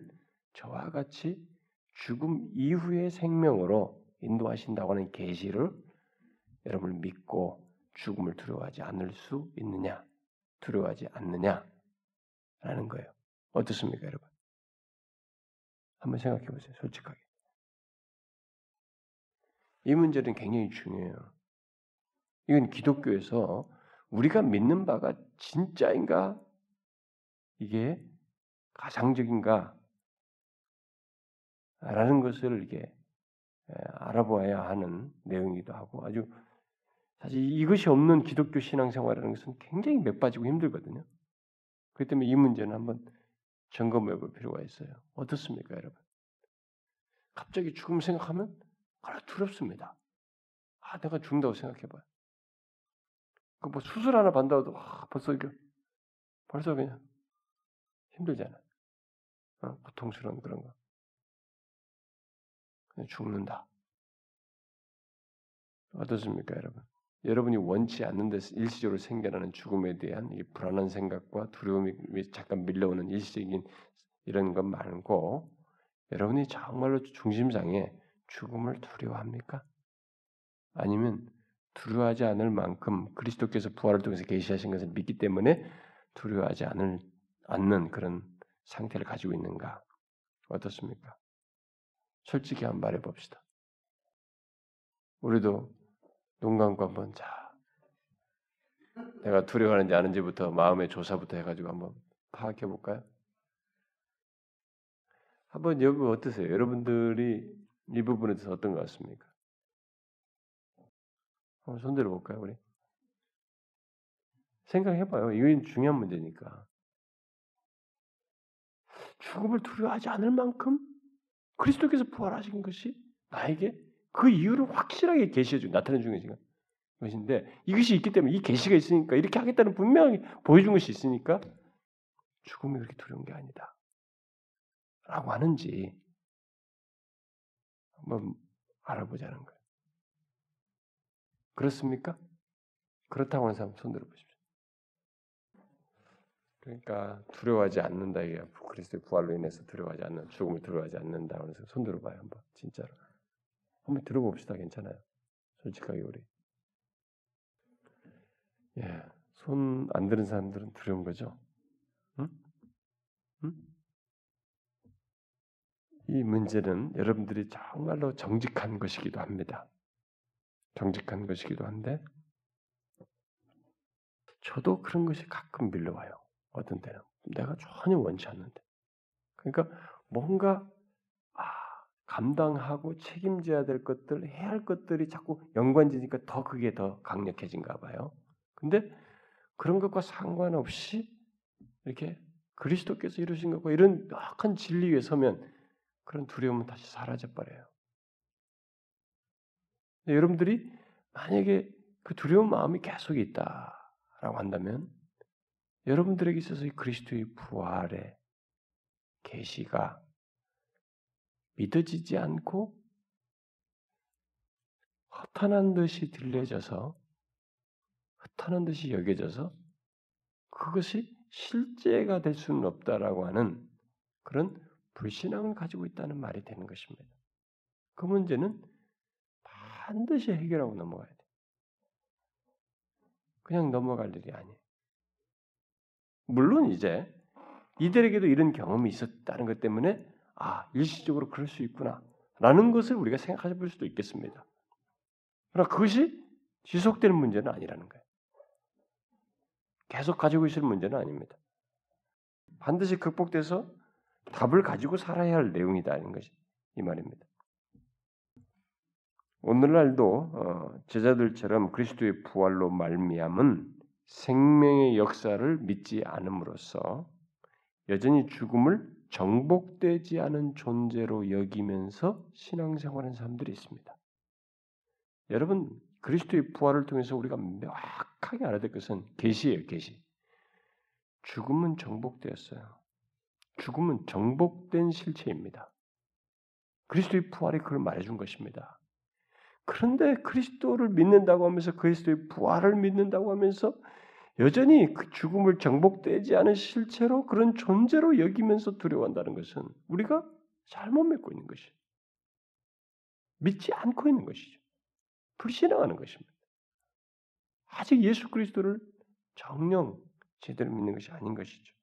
저와 같이 죽음 이후의 생명으로 인도하신다고 하는 계시를 여러분을 믿고 죽음을 두려워하지 않을 수 있느냐, 두려워하지 않느냐라는 거예요. 어떻습니까, 여러분? 한번 생각해 보세요. 솔직하게. 이 문제는 굉장히 중요해요. 이건 기독교에서 우리가 믿는 바가 진짜인가? 이게 가상적인가? 라는 것을 이게 알아보아야 하는 내용이기도 하고 아주 사실 이것이 없는 기독교 신앙생활이라는 것은 굉장히 맥 빠지고 힘들거든요. 그렇기 때문에 이 문제는 한번 점검해 볼 필요가 있어요. 어떻습니까, 여러분? 갑자기 죽음 생각하면 아, 두렵습니다. 아, 내가 죽는다고 생각해 봐요. 그 뭐 수술 하나 받는다고 아, 벌써 이게 벌써 그냥 힘들잖아. 어, 고통스러운 그런 거. 그냥 죽는다. 어떻습니까, 여러분? 여러분이 원치 않는 데서 일시적으로 생겨나는 죽음에 대한 이 불안한 생각과 두려움이 잠깐 밀려오는 일시적인 이런 것 말고 여러분이 정말로 중심상에 죽음을 두려워합니까? 아니면 두려워하지 않을 만큼 그리스도께서 부활을 통해서 계시하신 것을 믿기 때문에 두려워하지 않을 않는 그런 상태를 가지고 있는가? 어떻습니까? 솔직히 한번 말해 봅시다. 우리도 눈 감고 한번 자 내가 두려워하는지 아는지부터 마음의 조사부터 해가지고 한번 파악해 볼까요? 한번 여기 어떠세요? 여러분들이 이 부분에 대해서 어떤 것 같습니까? 한번 손들어 볼까요, 우리? 생각해봐요. 이건 중요한 문제니까. 죽음을 두려워하지 않을 만큼 그리스도께서 부활하신 것이 나에게 그 이유를 확실하게 계시해주 나타내 주는 것인데 이것이 있기 때문에 이 계시가 있으니까 이렇게 하겠다는 분명히 보여준 것이 있으니까 죽음이 그렇게 두려운 게 아니다. 라고 하는지 한번 알아보자는 거예요. 그렇습니까? 그렇다고 하는 사람 손 들어 보십시오. 그러니까 두려워하지 않는다 이게 그리스도의 부활로 인해서 두려워하지 않는 죽음을 두려워하지 않는다 그래서 손 들어 봐요 한번 진짜로 한번 들어봅시다 괜찮아요 솔직하게 우리 예 손 안 드는 사람들은 두려운 거죠 응? 응? 이 문제는 여러분들이 정말로 정직한 것이기도 합니다. 정직한 것이기도 한데 저도 그런 것이 가끔 밀려와요. 어떤 때는 내가 전혀 원치 않는데 그러니까 뭔가 아, 감당하고 책임져야 될 것들, 해야 할 것들이 자꾸 연관지니까 더 그게 더 강력해진가 봐요. 근데 그런 것과 상관없이 이렇게 그리스도께서 이루신 것과 이런 큰 진리 위에 서면 그런 두려움은 다시 사라져 버려요. 여러분들이 만약에 그 두려운 마음이 계속 있다라고 한다면 여러분들에게 있어서 이 그리스도의 부활의 계시가 믿어지지 않고 허탄한 듯이 들려져서 흩어는 듯이 여겨져서 그것이 실제가 될 수는 없다라고 하는 그런 불신앙을 가지고 있다는 말이 되는 것입니다. 그 문제는 반드시 해결하고 넘어가야 돼. 그냥 넘어갈 일이 아니에요. 물론 이제 이들에게도 이런 경험이 있었다는 것 때문에 아 일시적으로 그럴 수 있구나라는 것을 우리가 생각해 볼 수도 있겠습니다. 그러나 그것이 지속되는 문제는 아니라는 거예요. 계속 가지고 있을 문제는 아닙니다. 반드시 극복돼서 답을 가지고 살아야 할 내용이다는 것이 이 말입니다. 오늘날도 어, 제자들처럼 그리스도의 부활로 말미암은 생명의 역사를 믿지 않음으로써 여전히 죽음을 정복되지 않은 존재로 여기면서 신앙생활하는 사람들이 있습니다. 여러분 그리스도의 부활을 통해서 우리가 명확하게 알아야 될 것은 계시예요, 계시. 죽음은 정복되었어요. 죽음은 정복된 실체입니다. 그리스도의 부활이 그걸 말해준 것입니다. 그런데 그리스도를 믿는다고 하면서 그리스도의 부활을 믿는다고 하면서 여전히 그 죽음을 정복되지 않은 실체로 그런 존재로 여기면서 두려워한다는 것은 우리가 잘못 믿고 있는 것이 믿지 않고 있는 것이죠. 불신앙하는 것입니다. 아직 예수 그리스도를 정령 제대로 믿는 것이 아닌 것이죠.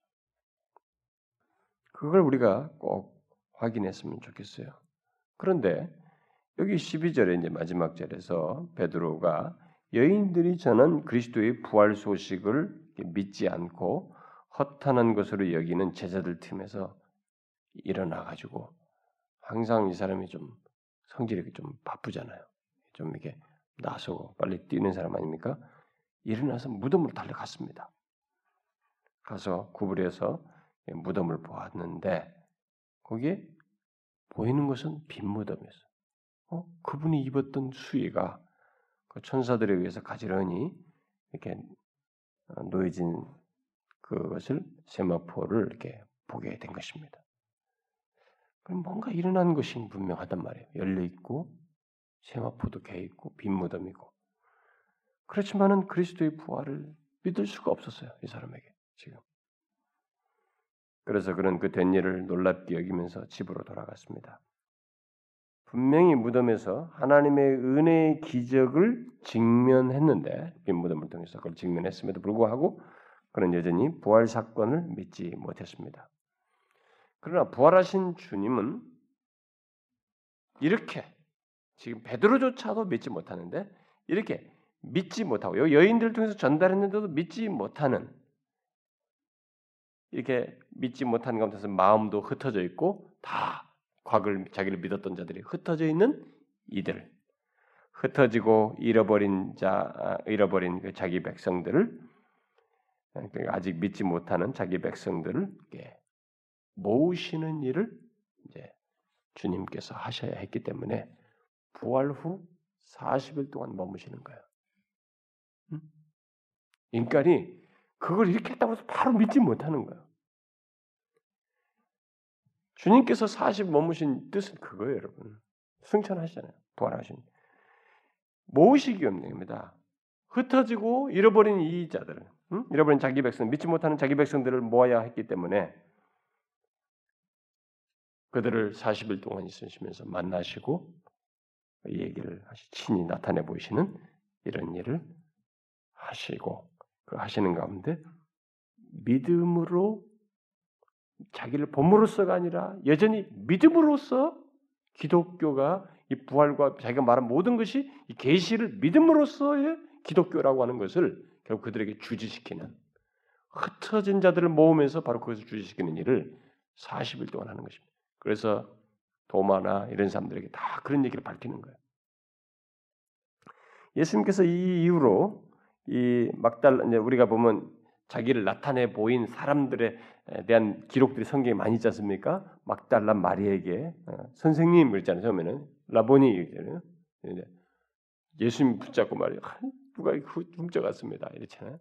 그걸 우리가 꼭 확인했으면 좋겠어요. 그런데 여기 12절에 이제 마지막 절에서 베드로가 여인들이 전한 그리스도의 부활 소식을 믿지 않고 허탄한 것으로 여기는 제자들 틈에서 일어나 가지고 항상 이 사람이 좀 성질이 좀 바쁘잖아요. 좀 이렇게 나서고 빨리 뛰는 사람 아닙니까? 일어나서 무덤으로 달려갔습니다. 가서 구부려서 무덤을 보았는데 거기에 보이는 것은 빈 무덤이었어. 어? 그분이 입었던 수의가 그 천사들에 의해서 가지런히 이렇게 어, 놓여진 그것을 세마포를 이렇게 보게 된 것입니다. 그럼 뭔가 일어난 것이 분명하단 말이에요. 열려 있고 세마포도 개 있고 빈 무덤이고 그렇지만은 그리스도의 부활을 믿을 수가 없었어요. 이 사람에게 지금. 그래서 그는 그된 일을 놀랍게 여기면서 집으로 돌아갔습니다. 분명히 무덤에서 하나님의 은혜의 기적을 직면했는데 빈 무덤을 통해서 그걸 직면했음에도 불구하고 그는 여전히 부활 사건을 믿지 못했습니다. 그러나 부활하신 주님은 이렇게 지금 베드로조차도 믿지 못하는데 이렇게 믿지 못하고 여인들 통해서 전달했는데도 믿지 못하는 이렇게 믿지 못하는 가운데서 마음도 흩어져 있고 다 과거를 자기를 믿었던 자들이 흩어져 있는 이들 흩어지고 잃어버린 자 아, 잃어버린 그 자기 백성들을 그러니까 아직 믿지 못하는 자기 백성들을 모으시는 일을 이제 주님께서 하셔야 했기 때문에 부활 후 40일 동안 머무시는 거예요. 인간이 그걸 이렇게 했다고 해서 바로 믿지 못하는 거예요. 주님께서 40 머무신 뜻은 그거예요, 여러분. 승천하시잖아요. 부활하신. 모으시기 없는입니다. 흩어지고 잃어버린 이 자들을, 응? 잃어버린 자기 백성, 믿지 못하는 자기 백성들을 모아야 했기 때문에 그들을 40일 동안 있으시면서 만나시고 이 얘기를 친히 나타내 보이시는 이런 일을 하시고 그 하시는 가운데 믿음으로 자기를 본으로서가 아니라 여전히 믿음으로써 기독교가 이 부활과 자기가 말한 모든 것이 이 계시를 믿음으로써의 기독교라고 하는 것을 결국 그들에게 주지시키는 흩어진 자들을 모으면서 바로 그것을 주지시키는 일을 40일 동안 하는 것입니다. 그래서 도마나 이런 사람들에게 다 그런 얘기를 밝히는 거예요. 예수님께서 이 이후로 이 막달 우리가 보면 자기를 나타내 보인 사람들에 대한 기록들이 성경에 많이 있지 않습니까? 막달라 마리에게 어, 선생님 그랬잖아요. 처음에는 라보니 이랬잖아요. 예수님 붙잡고 말이에요. 누가 훔쳐갔습니다. 이렇잖아요.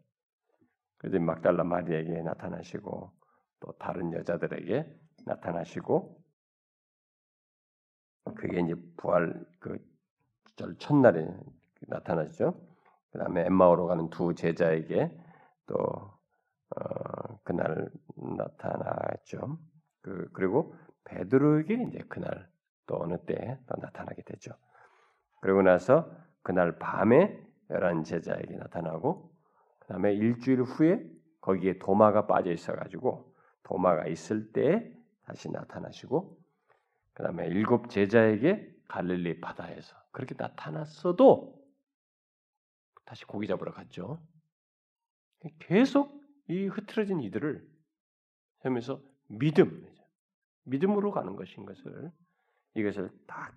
그래서 막달라 마리에게 나타나시고 또 다른 여자들에게 나타나시고 그게 이제 부활 그 첫날에 나타나죠. 그 다음에 엠마오로 가는 두 제자에게 또 어, 그날 나타나죠. 그 그리고 베드로에게 이제 그날 또 어느 때 또 나타나게 되죠. 그리고 나서 그날 밤에 열한 제자에게 나타나고 그 다음에 일주일 후에 거기에 도마가 빠져 있어가지고 도마가 있을 때 다시 나타나시고 그 다음에 일곱 제자에게 갈릴리 바다에서 그렇게 나타났어도 다시 고기 잡으러 갔죠. 계속 이 흐트러진 이들을 하면서 믿음, 믿음으로 가는 것인 것을 이것을 딱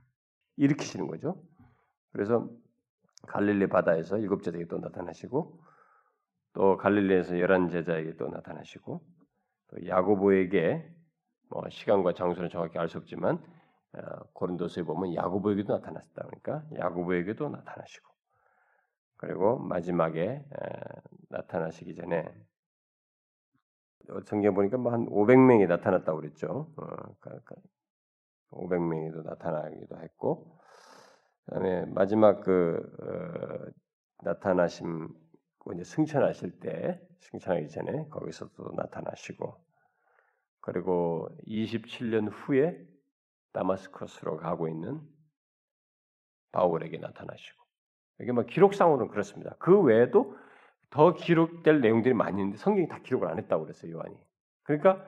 일으키시는 거죠. 그래서 갈릴리 바다에서 일곱 제자에게 또 나타나시고 또 갈릴리에서 열한 제자에게 또 나타나시고 또 야고보에게 뭐 시간과 장소는 정확히 알 수 없지만 어, 고린도서에 보면 야고보에게도 나타났다 그러니까 야고보에게도 나타나시고 그리고 마지막에 에, 나타나시기 전에 성경 보니까 뭐 한 500명이 나타났다고 그랬죠. 어, 그러니까 500명이도 나타나기도 했고 그다음에 마지막 그 어, 나타나심 이제 승천하실 때 승천하기 전에 거기서도 나타나시고 그리고 27년 후에 다마스커스로 가고 있는 바울에게 나타나시고 이게 뭐 기록상으로는 그렇습니다. 그 외에도 더 기록될 내용들이 많이 있는데 성경이 다 기록을 안 했다고 그랬어요 요한이. 그러니까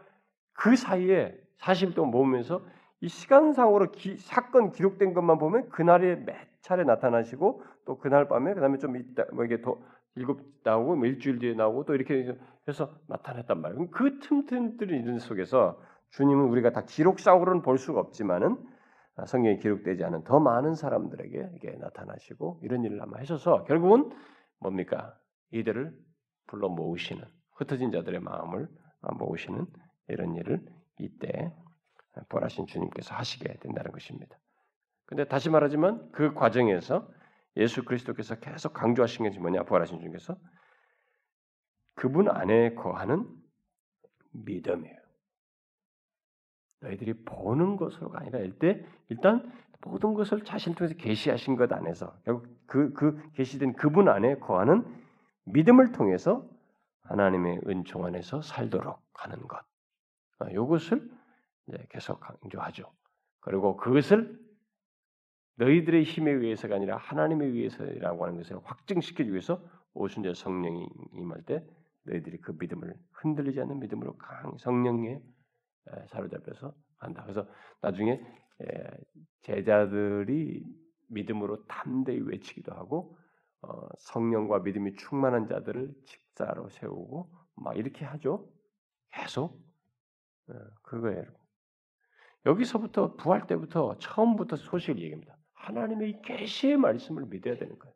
그 사이에 40일 동안 모으면서 이 시간상으로 기, 사건 기록된 것만 보면 그날에 몇 차례 나타나시고 또 그날 밤에 그다음에 좀 있다 뭐 이게 더 일곱 나오고 뭐 일주일 뒤에 나오고 또 이렇게 해서 나타났단 말이에요. 그 틈틈들이 있는 속에서 주님은 우리가 다 기록상으로는 볼 수가 없지만은 성경에 기록되지 않은 더 많은 사람들에게 이게 나타나시고 이런 일을 아마 하셔서 결국은 뭡니까 이들을 불러 모으시는 흩어진 자들의 마음을 모으시는 이런 일을 이때 벌하신 주님께서 하시게 된다는 것입니다. 근데 다시 말하지만 그 과정에서 예수 그리스도께서 계속 강조하신 것이 뭐냐? 부활하신 주님께서 그분 안에 거하는 믿음이에요. 너희들이 보는 것으로가 아니라 일때 일단 모든 것을 자신 통해서 계시하신 것 안에서 결국 그, 그 계시된 그분 안에 거하는 믿음을 통해서 하나님의 은총 안에서 살도록 하는 것. 이것을 아, 계속 강조하죠. 그리고 그것을 너희들의 힘에 의해서가 아니라 하나님에 의해서라고 하는 것을 확증시키기 위해서 오순절 성령이 임할 때 너희들이 그 믿음을 흔들리지 않는 믿음으로 강 성령에 사로잡혀서 한다. 그래서 나중에 제자들이 믿음으로 담대히 외치기도 하고 어, 성령과 믿음이 충만한 자들을 직사로 세우고 막 이렇게 하죠. 계속 그거예요. 여기서부터 부활 때부터 처음부터 소식을 얘기합니다. 하나님의 이 계시의 말씀을 믿어야 되는 거예요.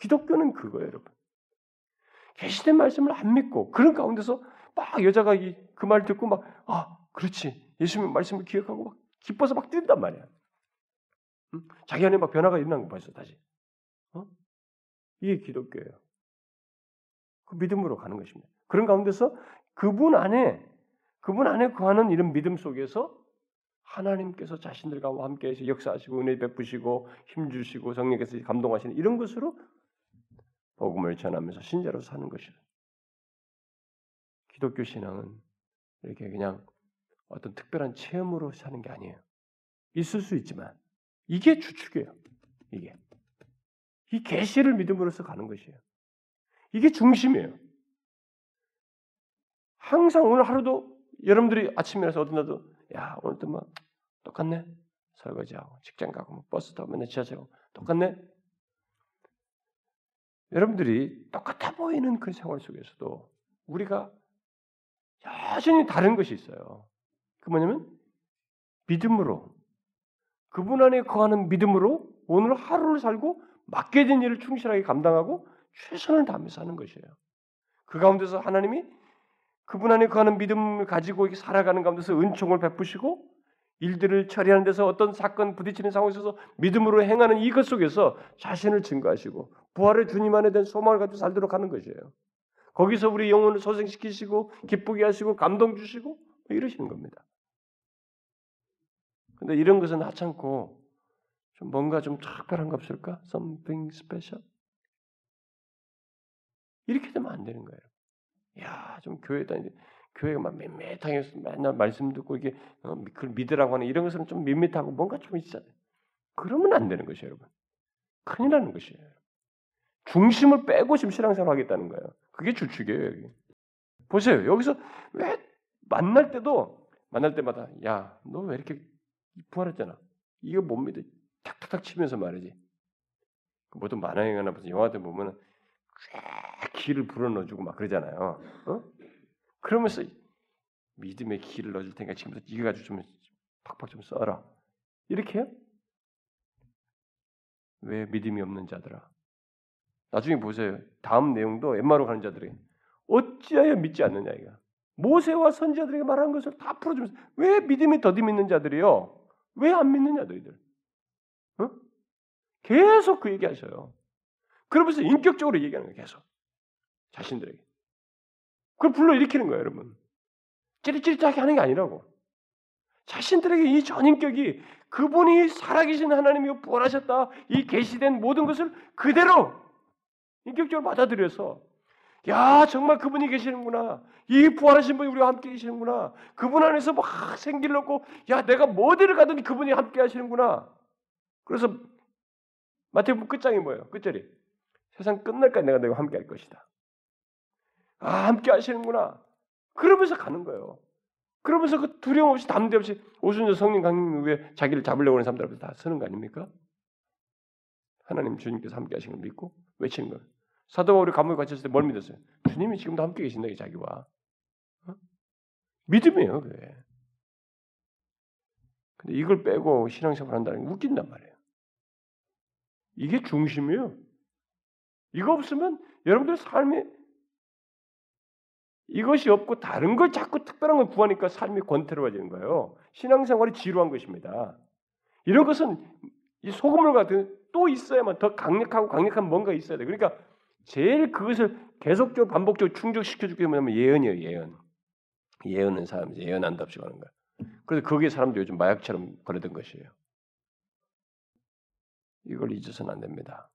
기독교는 그거예요, 여러분. 계시된 말씀을 안 믿고 그런 가운데서 막 여자가 그 말 듣고 막 아, 그렇지. 예수님 말씀을 기억하고 막 기뻐서 막 뛴단 말이야. 응? 자기 안에 막 변화가 일어난 거 벌써 다시. 어? 이게 기독교예요. 그 믿음으로 가는 것입니다. 그런 가운데서 그분 안에 그분 안에 거하는 이런 믿음 속에서 하나님께서 자신들과 함께해서 역사하시고 은혜 베푸시고 힘 주시고 성령께서 감동하시는 이런 것으로 복음을 전하면서 신자로 사는 것이에요. 기독교 신앙은 이렇게 그냥 어떤 특별한 체험으로 사는 게 아니에요. 있을 수 있지만 이게 주축이에요. 이게 이 계시를 믿음으로써 가는 것이에요. 이게 중심이에요. 항상 오늘 하루도 여러분들이 아침에 일어나서 어디 나도 야 오늘도 뭐 똑같네 설거지하고 직장 가고 뭐 버스 타고 맨날 지하철 가고 똑같네 여러분들이 똑같아 보이는 그 생활 속에서도 우리가 여전히 다른 것이 있어요. 그 뭐냐면 믿음으로 그분 안에 거하는 믿음으로 오늘 하루를 살고 맡겨진 일을 충실하게 감당하고 최선을 다하면서 하는 것이에요. 그 가운데서 하나님이 그분 안에 거하는 믿음을 가지고 살아가는 가운데서 은총을 베푸시고 일들을 처리하는 데서 어떤 사건 부딪히는 상황에 있어서 믿음으로 행하는 이것 속에서 자신을 증거하시고 부활의 주님 안에 대한 소망을 가지고 살도록 하는 것이에요. 거기서 우리 영혼을 소생시키시고 기쁘게 하시고 감동 주시고 이러시는 겁니다. 근데 이런 것은 하찮고 좀 뭔가 좀 특별한 거 없을까? Something special? 이렇게 되면 안 되는 거예요. 야, 좀 교회 다니 교회가 막 밋밋하게 맨날 말씀 듣고 이게 어, 그걸 믿으라고 하는 이런 것은 좀 밋밋하고 뭔가 좀 있잖아요. 그러면 안 되는 것이에요, 여러분. 큰일 나는 것이에요. 중심을 빼고 지금 신앙생활 하겠다는 거예요. 그게 주축이에요, 여기. 보세요. 여기서 왜 만날 때도 만날 때마다 야, 너 왜 이렇게 부활했잖아. 이거 못 믿어. 탁탁탁 치면서 말이지. 모든 만화영화나 무슨 영화들 보면은 쫙 기를 불어넣어주고 막 그러잖아요. 어? 그러면서 믿음의 기를 넣어줄 테니까 지금부터 이거 가지고 좀 팍팍 좀 써라. 이렇게 해요? 왜 믿음이 없는 자들아? 나중에 보세요. 다음 내용도 엠마로 가는 자들이 어찌하여 믿지 않느냐 이거. 모세와 선지자들에게 말한 것을 다 풀어주면서 왜 믿음이 더디 믿는 자들이요? 왜 안 믿는 자들이들? 어? 계속 그 얘기하셔요. 그러면서 인격적으로 얘기하는 거예요. 계속 자신들에게. 그걸 불러일으키는 거예요, 여러분. 찌릿찌릿하게 하는 게 아니라고. 자신들에게 이 전인격이 그분이 살아계신 하나님이고 부활하셨다 이 계시된 모든 것을 그대로 인격적으로 받아들여서 야 정말 그분이 계시는구나 이 부활하신 분이 우리와 함께 계시는구나 그분 안에서 막 생기를 넣고 야 내가 뭐디를 가든 그분이 함께 하시는구나 그래서 마태복음 끝장이 뭐예요 끝절이 세상 끝날까지 내가 내가 함께 할 것이다 아 함께 하시는구나 그러면서 가는 거예요 그러면서 그 두려움 없이 담대 없이 오순절 성령 강림 위에 자기를 잡으려고 하는 사람들 앞에서 다 서는 거 아닙니까? 하나님 주님께서 함께 하신 걸 믿고 외치는 거예요. 사도 바울이 감옥에 갇혔을 때 뭘 믿었어요? 주님이 지금도 함께 계신다, 자기와. 어? 믿음이에요, 그게. 근데 이걸 빼고 신앙생활 한다는 게 웃긴단 말이에요. 이게 중심이에요. 이거 없으면 여러분들 삶이 이것이 없고 다른 걸 자꾸 특별한 걸 구하니까 삶이 권태로워지는 거예요. 신앙생활이 지루한 것입니다. 이런 것은 이 소금물 같은 또 있어야만 더 강력하고 강력한 뭔가 있어야 돼. 그러니까 제일 그것을 계속적으로 반복적으로 충족시켜 주게 뭐냐면 예언이에요. 예언. 예언은 사람 예언한답시고 하는 거야. 그래서 거기에 사람들 요즘 마약처럼 버리던 것이에요. 이걸 잊어서는 안 됩니다.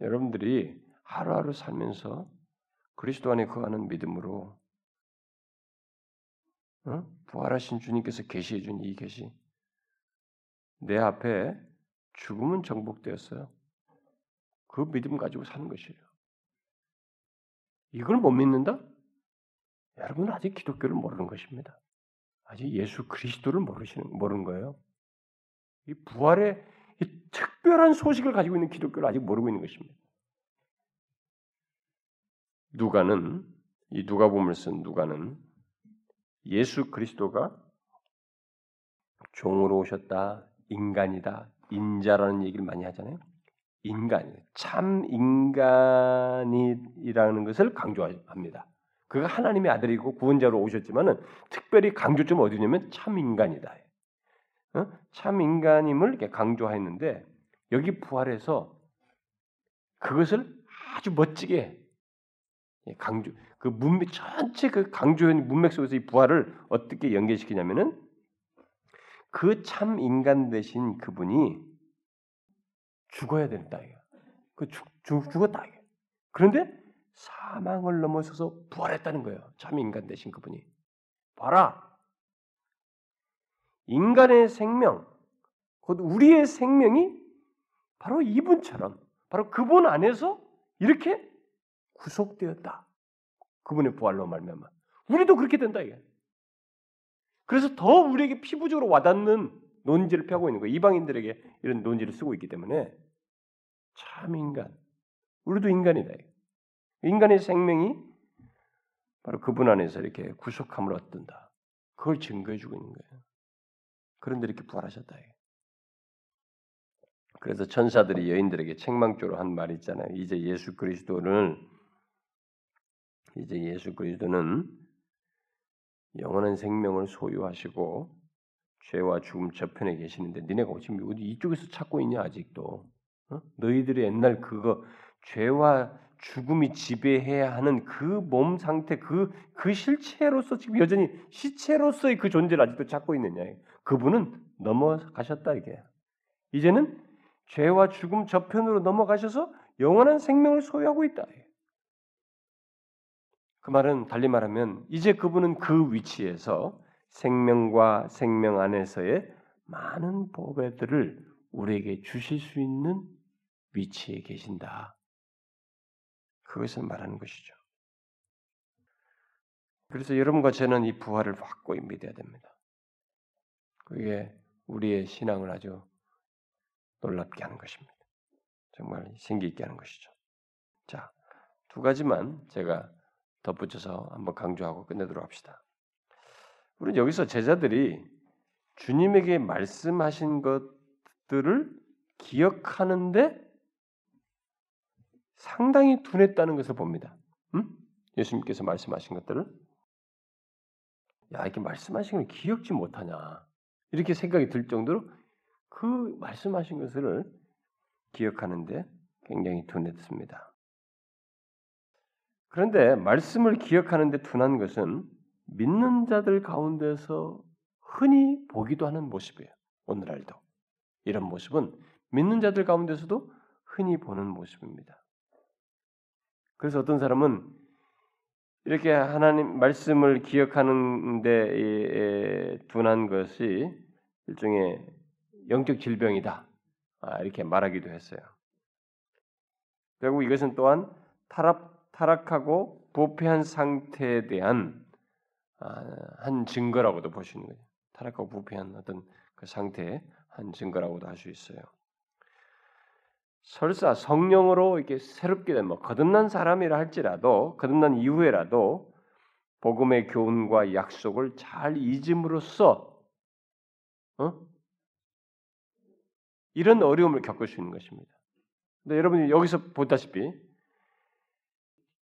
여러분들이 하루하루 살면서 그리스도 안에 거하는 믿음으로 어? 부활하신 주님께서 계시해 준 이 계시 내 앞에 죽음은 정복되었어요. 그 믿음 가지고 사는 것이에요. 이걸 못 믿는다? 여러분은 아직 기독교를 모르는 것입니다. 아직 예수 그리스도를 모르시는 모르는 거예요. 이 부활의 이 특별한 소식을 가지고 있는 기독교를 아직 모르고 있는 것입니다. 누가는 이 누가복음을 쓴 누가는 예수 그리스도가 종으로 오셨다, 인간이다, 인자라는 얘기를 많이 하잖아요. 인간, 참 인간이라는 것을 강조합니다. 그가 하나님의 아들이고 구원자로 오셨지만은 특별히 강조점 어디냐면 참 인간이다. 어? 참 인간임을 이렇게 강조했는데 여기 부활해서 그것을 아주 멋지게 강조 그 문맥 전체 그 강조한 문맥 속에서 이 부활을 어떻게 연계시키냐면은 그 참 인간 되신 그분이 죽어야 된다 이거. 그 죽, 죽, 죽었다 이거. 그런데 사망을 넘어서서 부활했다는 거예요. 참 인간 되신 그분이. 봐라. 인간의 생명, 곧 우리의 생명이 바로 이분처럼, 바로 그분 안에서 이렇게 구속되었다. 그분의 부활로 말미암아. 우리도 그렇게 된다 이게. 그래서 더 우리에게 피부적으로 와닿는 논지를 펴고 있는 거예요. 이방인들에게 이런 논지를 쓰고 있기 때문에 참 인간. 우리도 인간이다. 인간의 생명이 바로 그분 안에서 이렇게 구속함을 얻는다. 그걸 증거해 주고 있는 거예요. 그런데 이렇게 부활하셨다. 그래서 천사들이 여인들에게 책망조로 한 말이 있잖아요. 이제 예수 그리스도를 이제 예수 그리스도는 영원한 생명을 소유하시고 죄와 죽음 저편에 계시는데 니네가 지금 어디 이쪽에서 찾고 있냐 아직도 어? 너희들의 옛날 그거 죄와 죽음이 지배해야 하는 그 몸 상태 그 그 실체로서 지금 여전히 시체로서의 그 존재를 아직도 찾고 있느냐. 그분은 넘어가셨다 이게. 이제는 죄와 죽음 저편으로 넘어가셔서 영원한 생명을 소유하고 있다. 그 말은 달리 말하면 이제 그분은 그 위치에서 생명과 생명 안에서의 많은 보배들을 우리에게 주실 수 있는 위치에 계신다. 그것을 말하는 것이죠. 그래서 여러분과 저는 이 부활을 확고히 믿어야 됩니다. 그게 우리의 신앙을 아주 놀랍게 하는 것입니다. 정말 생기 있게 하는 것이죠. 자, 두 가지만 제가 덧붙여서 한번 강조하고 끝내도록 합시다. 우리는 여기서 제자들이 주님에게 말씀하신 것들을 기억하는데 상당히 둔했다는 것을 봅니다. 음? 예수님께서 말씀하신 것들을 야 이렇게 말씀하신 걸 기억지 못하냐 이렇게 생각이 들 정도로 그 말씀하신 것을 기억하는데 굉장히 둔했습니다. 그런데 말씀을 기억하는데 둔한 것은 믿는 자들 가운데서 흔히 보기도 하는 모습이에요. 오늘날도 이런 모습은 믿는 자들 가운데서도 흔히 보는 모습입니다. 그래서 어떤 사람은 이렇게 하나님 말씀을 기억하는데 둔한 것이 일종의 영적 질병이다. 아, 이렇게 말하기도 했어요. 결국 이것은 또한 타락, 타락하고 부패한 상태에 대한 아, 한 증거라고도 있는 거죠. 타락하고 부패한 어떤 그 상태의 한 증거라고도 할 수 있어요. 설사 성령으로 이렇게 새롭게 된뭐 거듭난 사람이라 할지라도 거듭난 이후에라도 복음의 교훈과 약속을 잘 잊음으로써 어? 이런 어려움을 겪을 수 있는 것입니다. 근데 여러분이 여기서 보다시피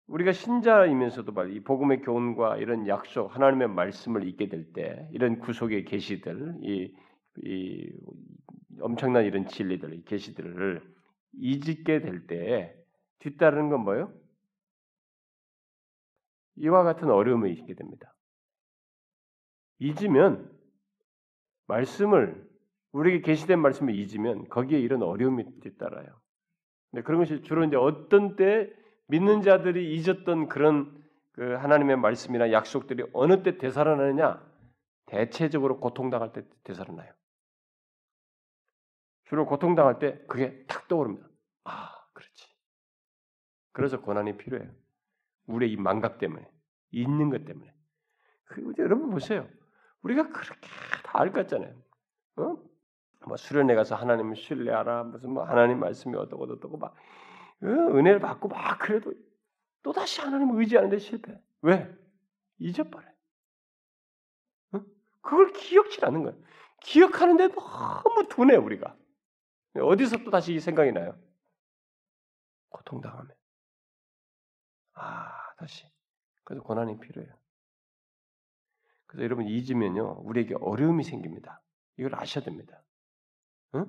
우리가 신자이면서도 이 복음의 교훈과 이런 약속, 하나님의 말씀을 잊게 될 때, 이런 구속의 계시들, 이, 이 엄청난 이런 진리들, 계시들을 잊게 될 때 뒤따르는 건 뭐예요? 이와 같은 어려움이 있게 됩니다. 잊으면 말씀을 우리에게 계시된 말씀을 잊으면 거기에 이런 어려움이 뒤따라요. 근데 그런 것이 주로 이제 어떤 때 믿는 자들이 잊었던 그런 그 하나님의 말씀이나 약속들이 어느 때 되살아나느냐? 대체적으로 고통당할 때 되살아나요. 주로 고통당할 때 그게 탁 떠오릅니다. 아, 그렇지. 그래서 고난이 필요해요. 우리의 이 망각 때문에, 있는 것 때문에. 그, 여러분 보세요. 우리가 그렇게 다 알 것 같잖아요. 어? 뭐 수련회 가서 하나님 신뢰하라, 무슨 뭐 하나님 말씀이 어떻고 어떻고 막 어? 은혜를 받고 막 그래도 또 다시 하나님 의지하는데 실패. 왜? 잊어버려. 어? 그걸 기억치 않는 거예요. 기억하는데 너무 둔해 우리가. 어디서 또 다시 이 생각이 나요? 고통당하면. 아, 다시. 그래서 고난이 필요해요. 그래서 여러분 잊으면요, 우리에게 어려움이 생깁니다. 이걸 아셔야 됩니다. 응?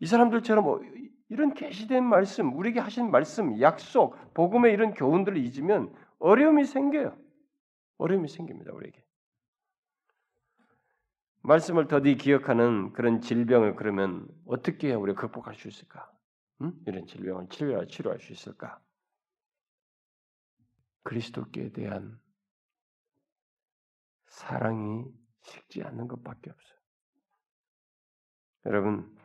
이 사람들처럼 뭐 이런 계시된 말씀, 우리에게 하신 말씀, 약속, 복음의 이런 교훈들을 잊으면 어려움이 생겨요. 어려움이 생깁니다, 우리에게. 말씀을 더디 기억하는 그런 질병을 그러면 어떻게 우리가 극복할 수 있을까? 응? 이런 질병을 치료할, 치료할 수 있을까? 그리스도께 대한 사랑이 식지 않는 것밖에 없어요. 여러분,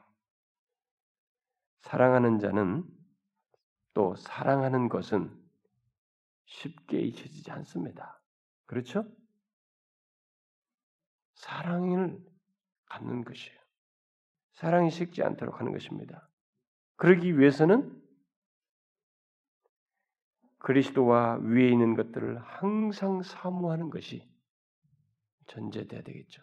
사랑하는 자는 또 사랑하는 것은 쉽게 잊혀지지 않습니다. 그렇죠? 사랑을 갖는 것이에요. 사랑이 식지 않도록 하는 것입니다. 그러기 위해서는 그리스도와 위에 있는 것들을 항상 사모하는 것이 전제돼야 되겠죠.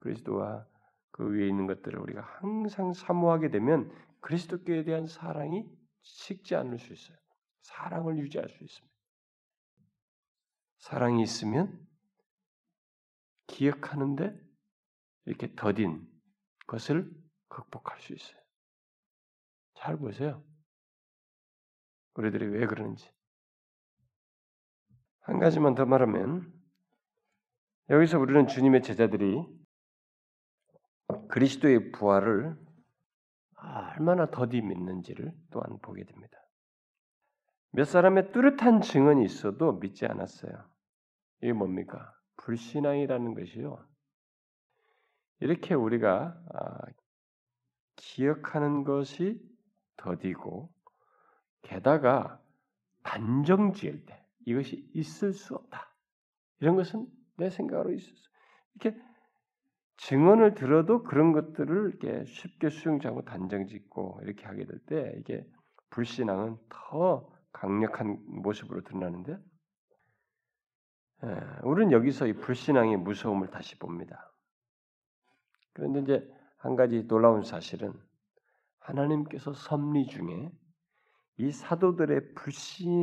그리스도와 그 위에 있는 것들을 우리가 항상 사모하게 되면 그리스도께 대한 사랑이 식지 않을 수 있어요. 사랑을 유지할 수 있습니다. 사랑이 있으면 기억하는데 이렇게 더딘 것을 극복할 수 있어요. 잘 보세요. 우리들이 왜 그러는지. 한 가지만 더 말하면 여기서 우리는 주님의 제자들이 그리스도의 부활을 얼마나 더디 믿는지를 또한 보게 됩니다. 몇 사람의 뚜렷한 증언이 있어도 믿지 않았어요. 이게 뭡니까? 불신앙이라는 것이요. 이렇게 우리가 아, 기억하는 것이 더디고 게다가 단정 지을 때 이것이 있을 수 없다. 이런 것은 내 생각으로 있을 수 이렇게 증언을 들어도 그런 것들을 이렇게 쉽게 수용하고 단정 짓고 이렇게 하게 될 때 이게 불신앙은 더 강력한 모습으로 드러나는데 예, 우리는 여기서 이 불신앙의 무서움을 다시 봅니다. 그런데 이제 한 가지 놀라운 사실은 하나님께서 섭리 중에 이 사도들의 불신하는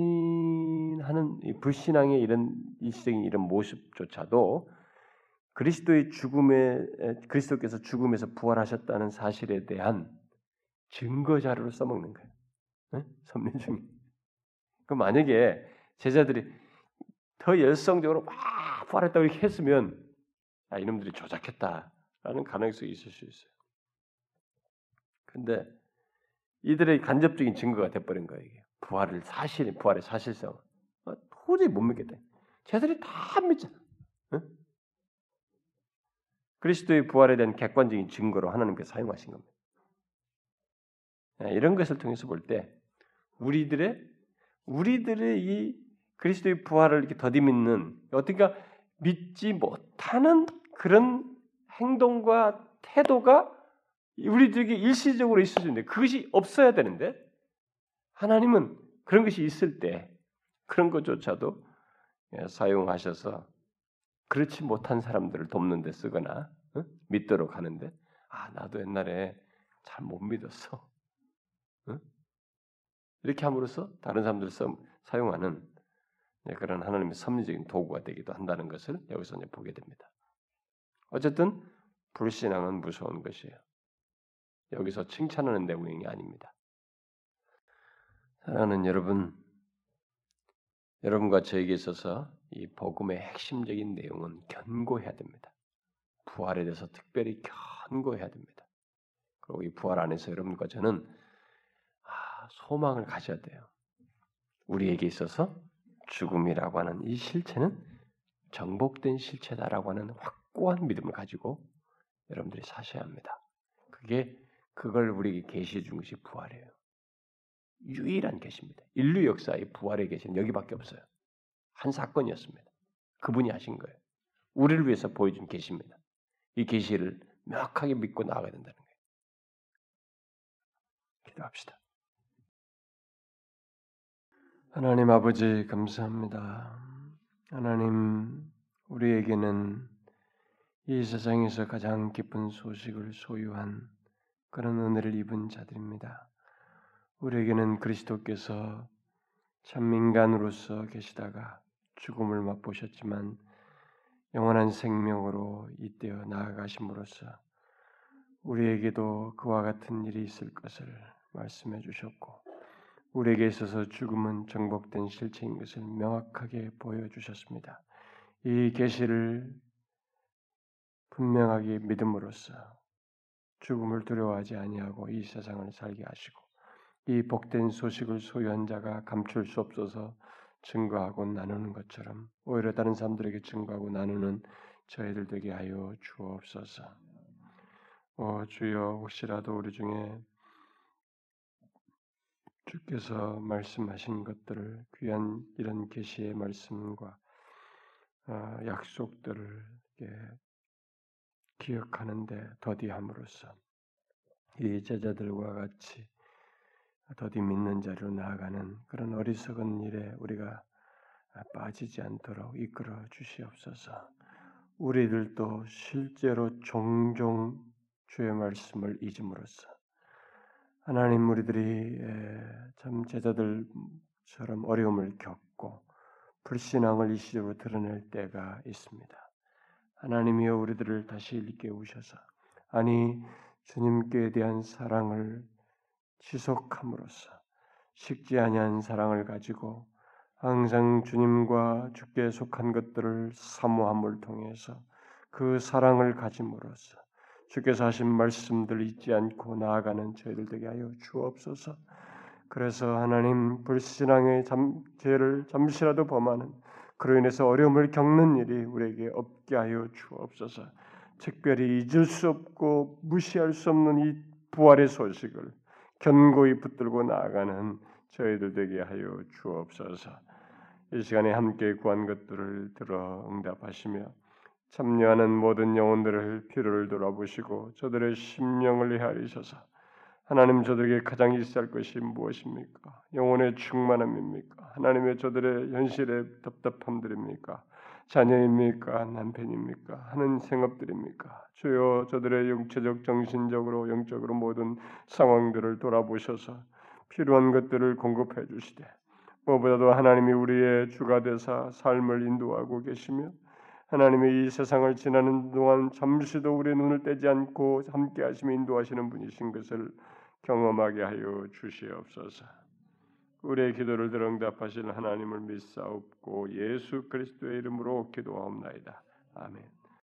불신앙의 이런 일시적인 이런 모습조차도 그리스도의 죽음에 그리스도께서 죽음에서 부활하셨다는 사실에 대한 증거 자료를 써먹는 거예요. 네? 섭리 중에. 그 만약에 제자들이 더 열성적으로 막 부활했다고 이렇게 했으면 아, 이놈들이 조작했다라는 가능성이 있을 수 있어요. 근데 이들의 간접적인 증거가 돼버린 거예요. 이게. 부활을 사실, 부활의 사실성. 어, 도저히 못 믿겠다. 쟤들이 다 믿잖아. 응? 그리스도의 부활에 대한 객관적인 증거로 하나님께서 사용하신 겁니다. 네, 이런 것을 통해서 볼 때 우리들의 우리들의 이 그리스도의 부활을 이렇게 더디 믿는 어떻게 믿지 못하는 그런 행동과 태도가 우리들에게 일시적으로 있을 수 있는데 그것이 없어야 되는데 하나님은 그런 것이 있을 때 그런 것조차도 예, 사용하셔서 그렇지 못한 사람들을 돕는 데 쓰거나 어? 믿도록 하는데 아 나도 옛날에 잘 못 믿었어 어? 이렇게 함으로써 다른 사람들 사용하는 예, 그런 하나님의 섭리적인 도구가 되기도 한다는 것을 여기서 이제 보게 됩니다. 어쨌든 불신앙은 무서운 것이에요. 여기서 칭찬하는 내용이 아닙니다. 사랑하는 여러분, 여러분과 저에게 있어서 이 복음의 핵심적인 내용은 견고해야 됩니다. 부활에 대해서 특별히 견고해야 됩니다. 그리고 이 부활 안에서 여러분과 저는 아, 소망을 가져야 돼요. 우리에게 있어서 죽음이라고 하는 이 실체는 정복된 실체다라고 하는 확고한 믿음을 가지고 여러분들이 사셔야 합니다. 그게 그걸 우리에게 계시해 준 것이 부활이에요. 유일한 계시입니다. 인류 역사의 부활의 계시는 여기밖에 없어요. 한 사건이었습니다. 그분이 하신 거예요. 우리를 위해서 보여준 계시입니다. 이 계시를 명확하게 믿고 나아가야 된다는 거예요. 기도합시다. 하나님 아버지 감사합니다. 하나님 우리에게는 이 세상에서 가장 기쁜 소식을 소유한 그런 은혜를 입은 자들입니다. 우리에게는 그리스도께서 참 인간으로서 계시다가 죽음을 맛보셨지만 영원한 생명으로 이때어 나아가심으로써 우리에게도 그와 같은 일이 있을 것을 말씀해 주셨고 우리에게 있어서 죽음은 정복된 실체인 것을 명확하게 보여주셨습니다. 이 계시를 분명하게 믿음으로써 죽음을 두려워하지 아니하고 이 세상을 살게 하시고 이 복된 소식을 소유한 자가 감출 수 없어서 증거하고 나누는 것처럼 오히려 다른 사람들에게 증거하고 나누는 저희들 되게 하여 주옵소서. 오 주여 혹시라도 우리 중에 주께서 말씀하신 것들을 귀한 이런 계시의 말씀과 어, 약속들을 기억하는데 더디함으로써 이 제자들과 같이 더디 믿는 자리로 나아가는 그런 어리석은 일에 우리가 빠지지 않도록 이끌어 주시옵소서. 우리들도 실제로 종종 주의 말씀을 잊음으로써 하나님 우리들이 참 제자들처럼 어려움을 겪고 불신앙을 이시적으로 드러낼 때가 있습니다. 하나님이여 우리들을 다시 일깨우셔서 아니 주님께 대한 사랑을 지속함으로써 식지 아니한 사랑을 가지고 항상 주님과 주께 속한 것들을 사모함을 통해서 그 사랑을 가짐으로써 주께서 하신 말씀들 잊지 않고 나아가는 저희들 되게 하여 주옵소서. 그래서 하나님 불신앙의 잠, 죄를 잠시라도 범하는 그로 인해서 어려움을 겪는 일이 우리에게 없게 하여 주옵소서. 특별히 잊을 수 없고 무시할 수 없는 이 부활의 소식을 견고히 붙들고 나아가는 저희들 되게 하여 주옵소서. 이 시간에 함께 구한 것들을 들어 응답하시며 참여하는 모든 영혼들을 필요를 돌아보시고 저들의 심령을 헤아리셔서 하나님 저들에게 가장 있어야 할 것이 무엇입니까? 영혼의 충만함입니까? 하나님의 저들의 현실의 답답함들입니까? 자녀입니까? 남편입니까? 하는 생업들입니까? 주여 저들의 영체적, 정신적으로, 영적으로 모든 상황들을 돌아보셔서 필요한 것들을 공급해 주시되 무엇보다도 하나님이 우리의 주가 되사 삶을 인도하고 계시며 하나님의 이 세상을 지나는 동안 잠시도 우리의 눈을 떼지 않고 함께 하시며 인도하시는 분이신 것을 경험하게 하여 주시옵소서. 우리의 기도를 들어 응답하시는 하나님을 믿사옵고 예수 그리스도의 이름으로 기도하옵나이다. 아멘.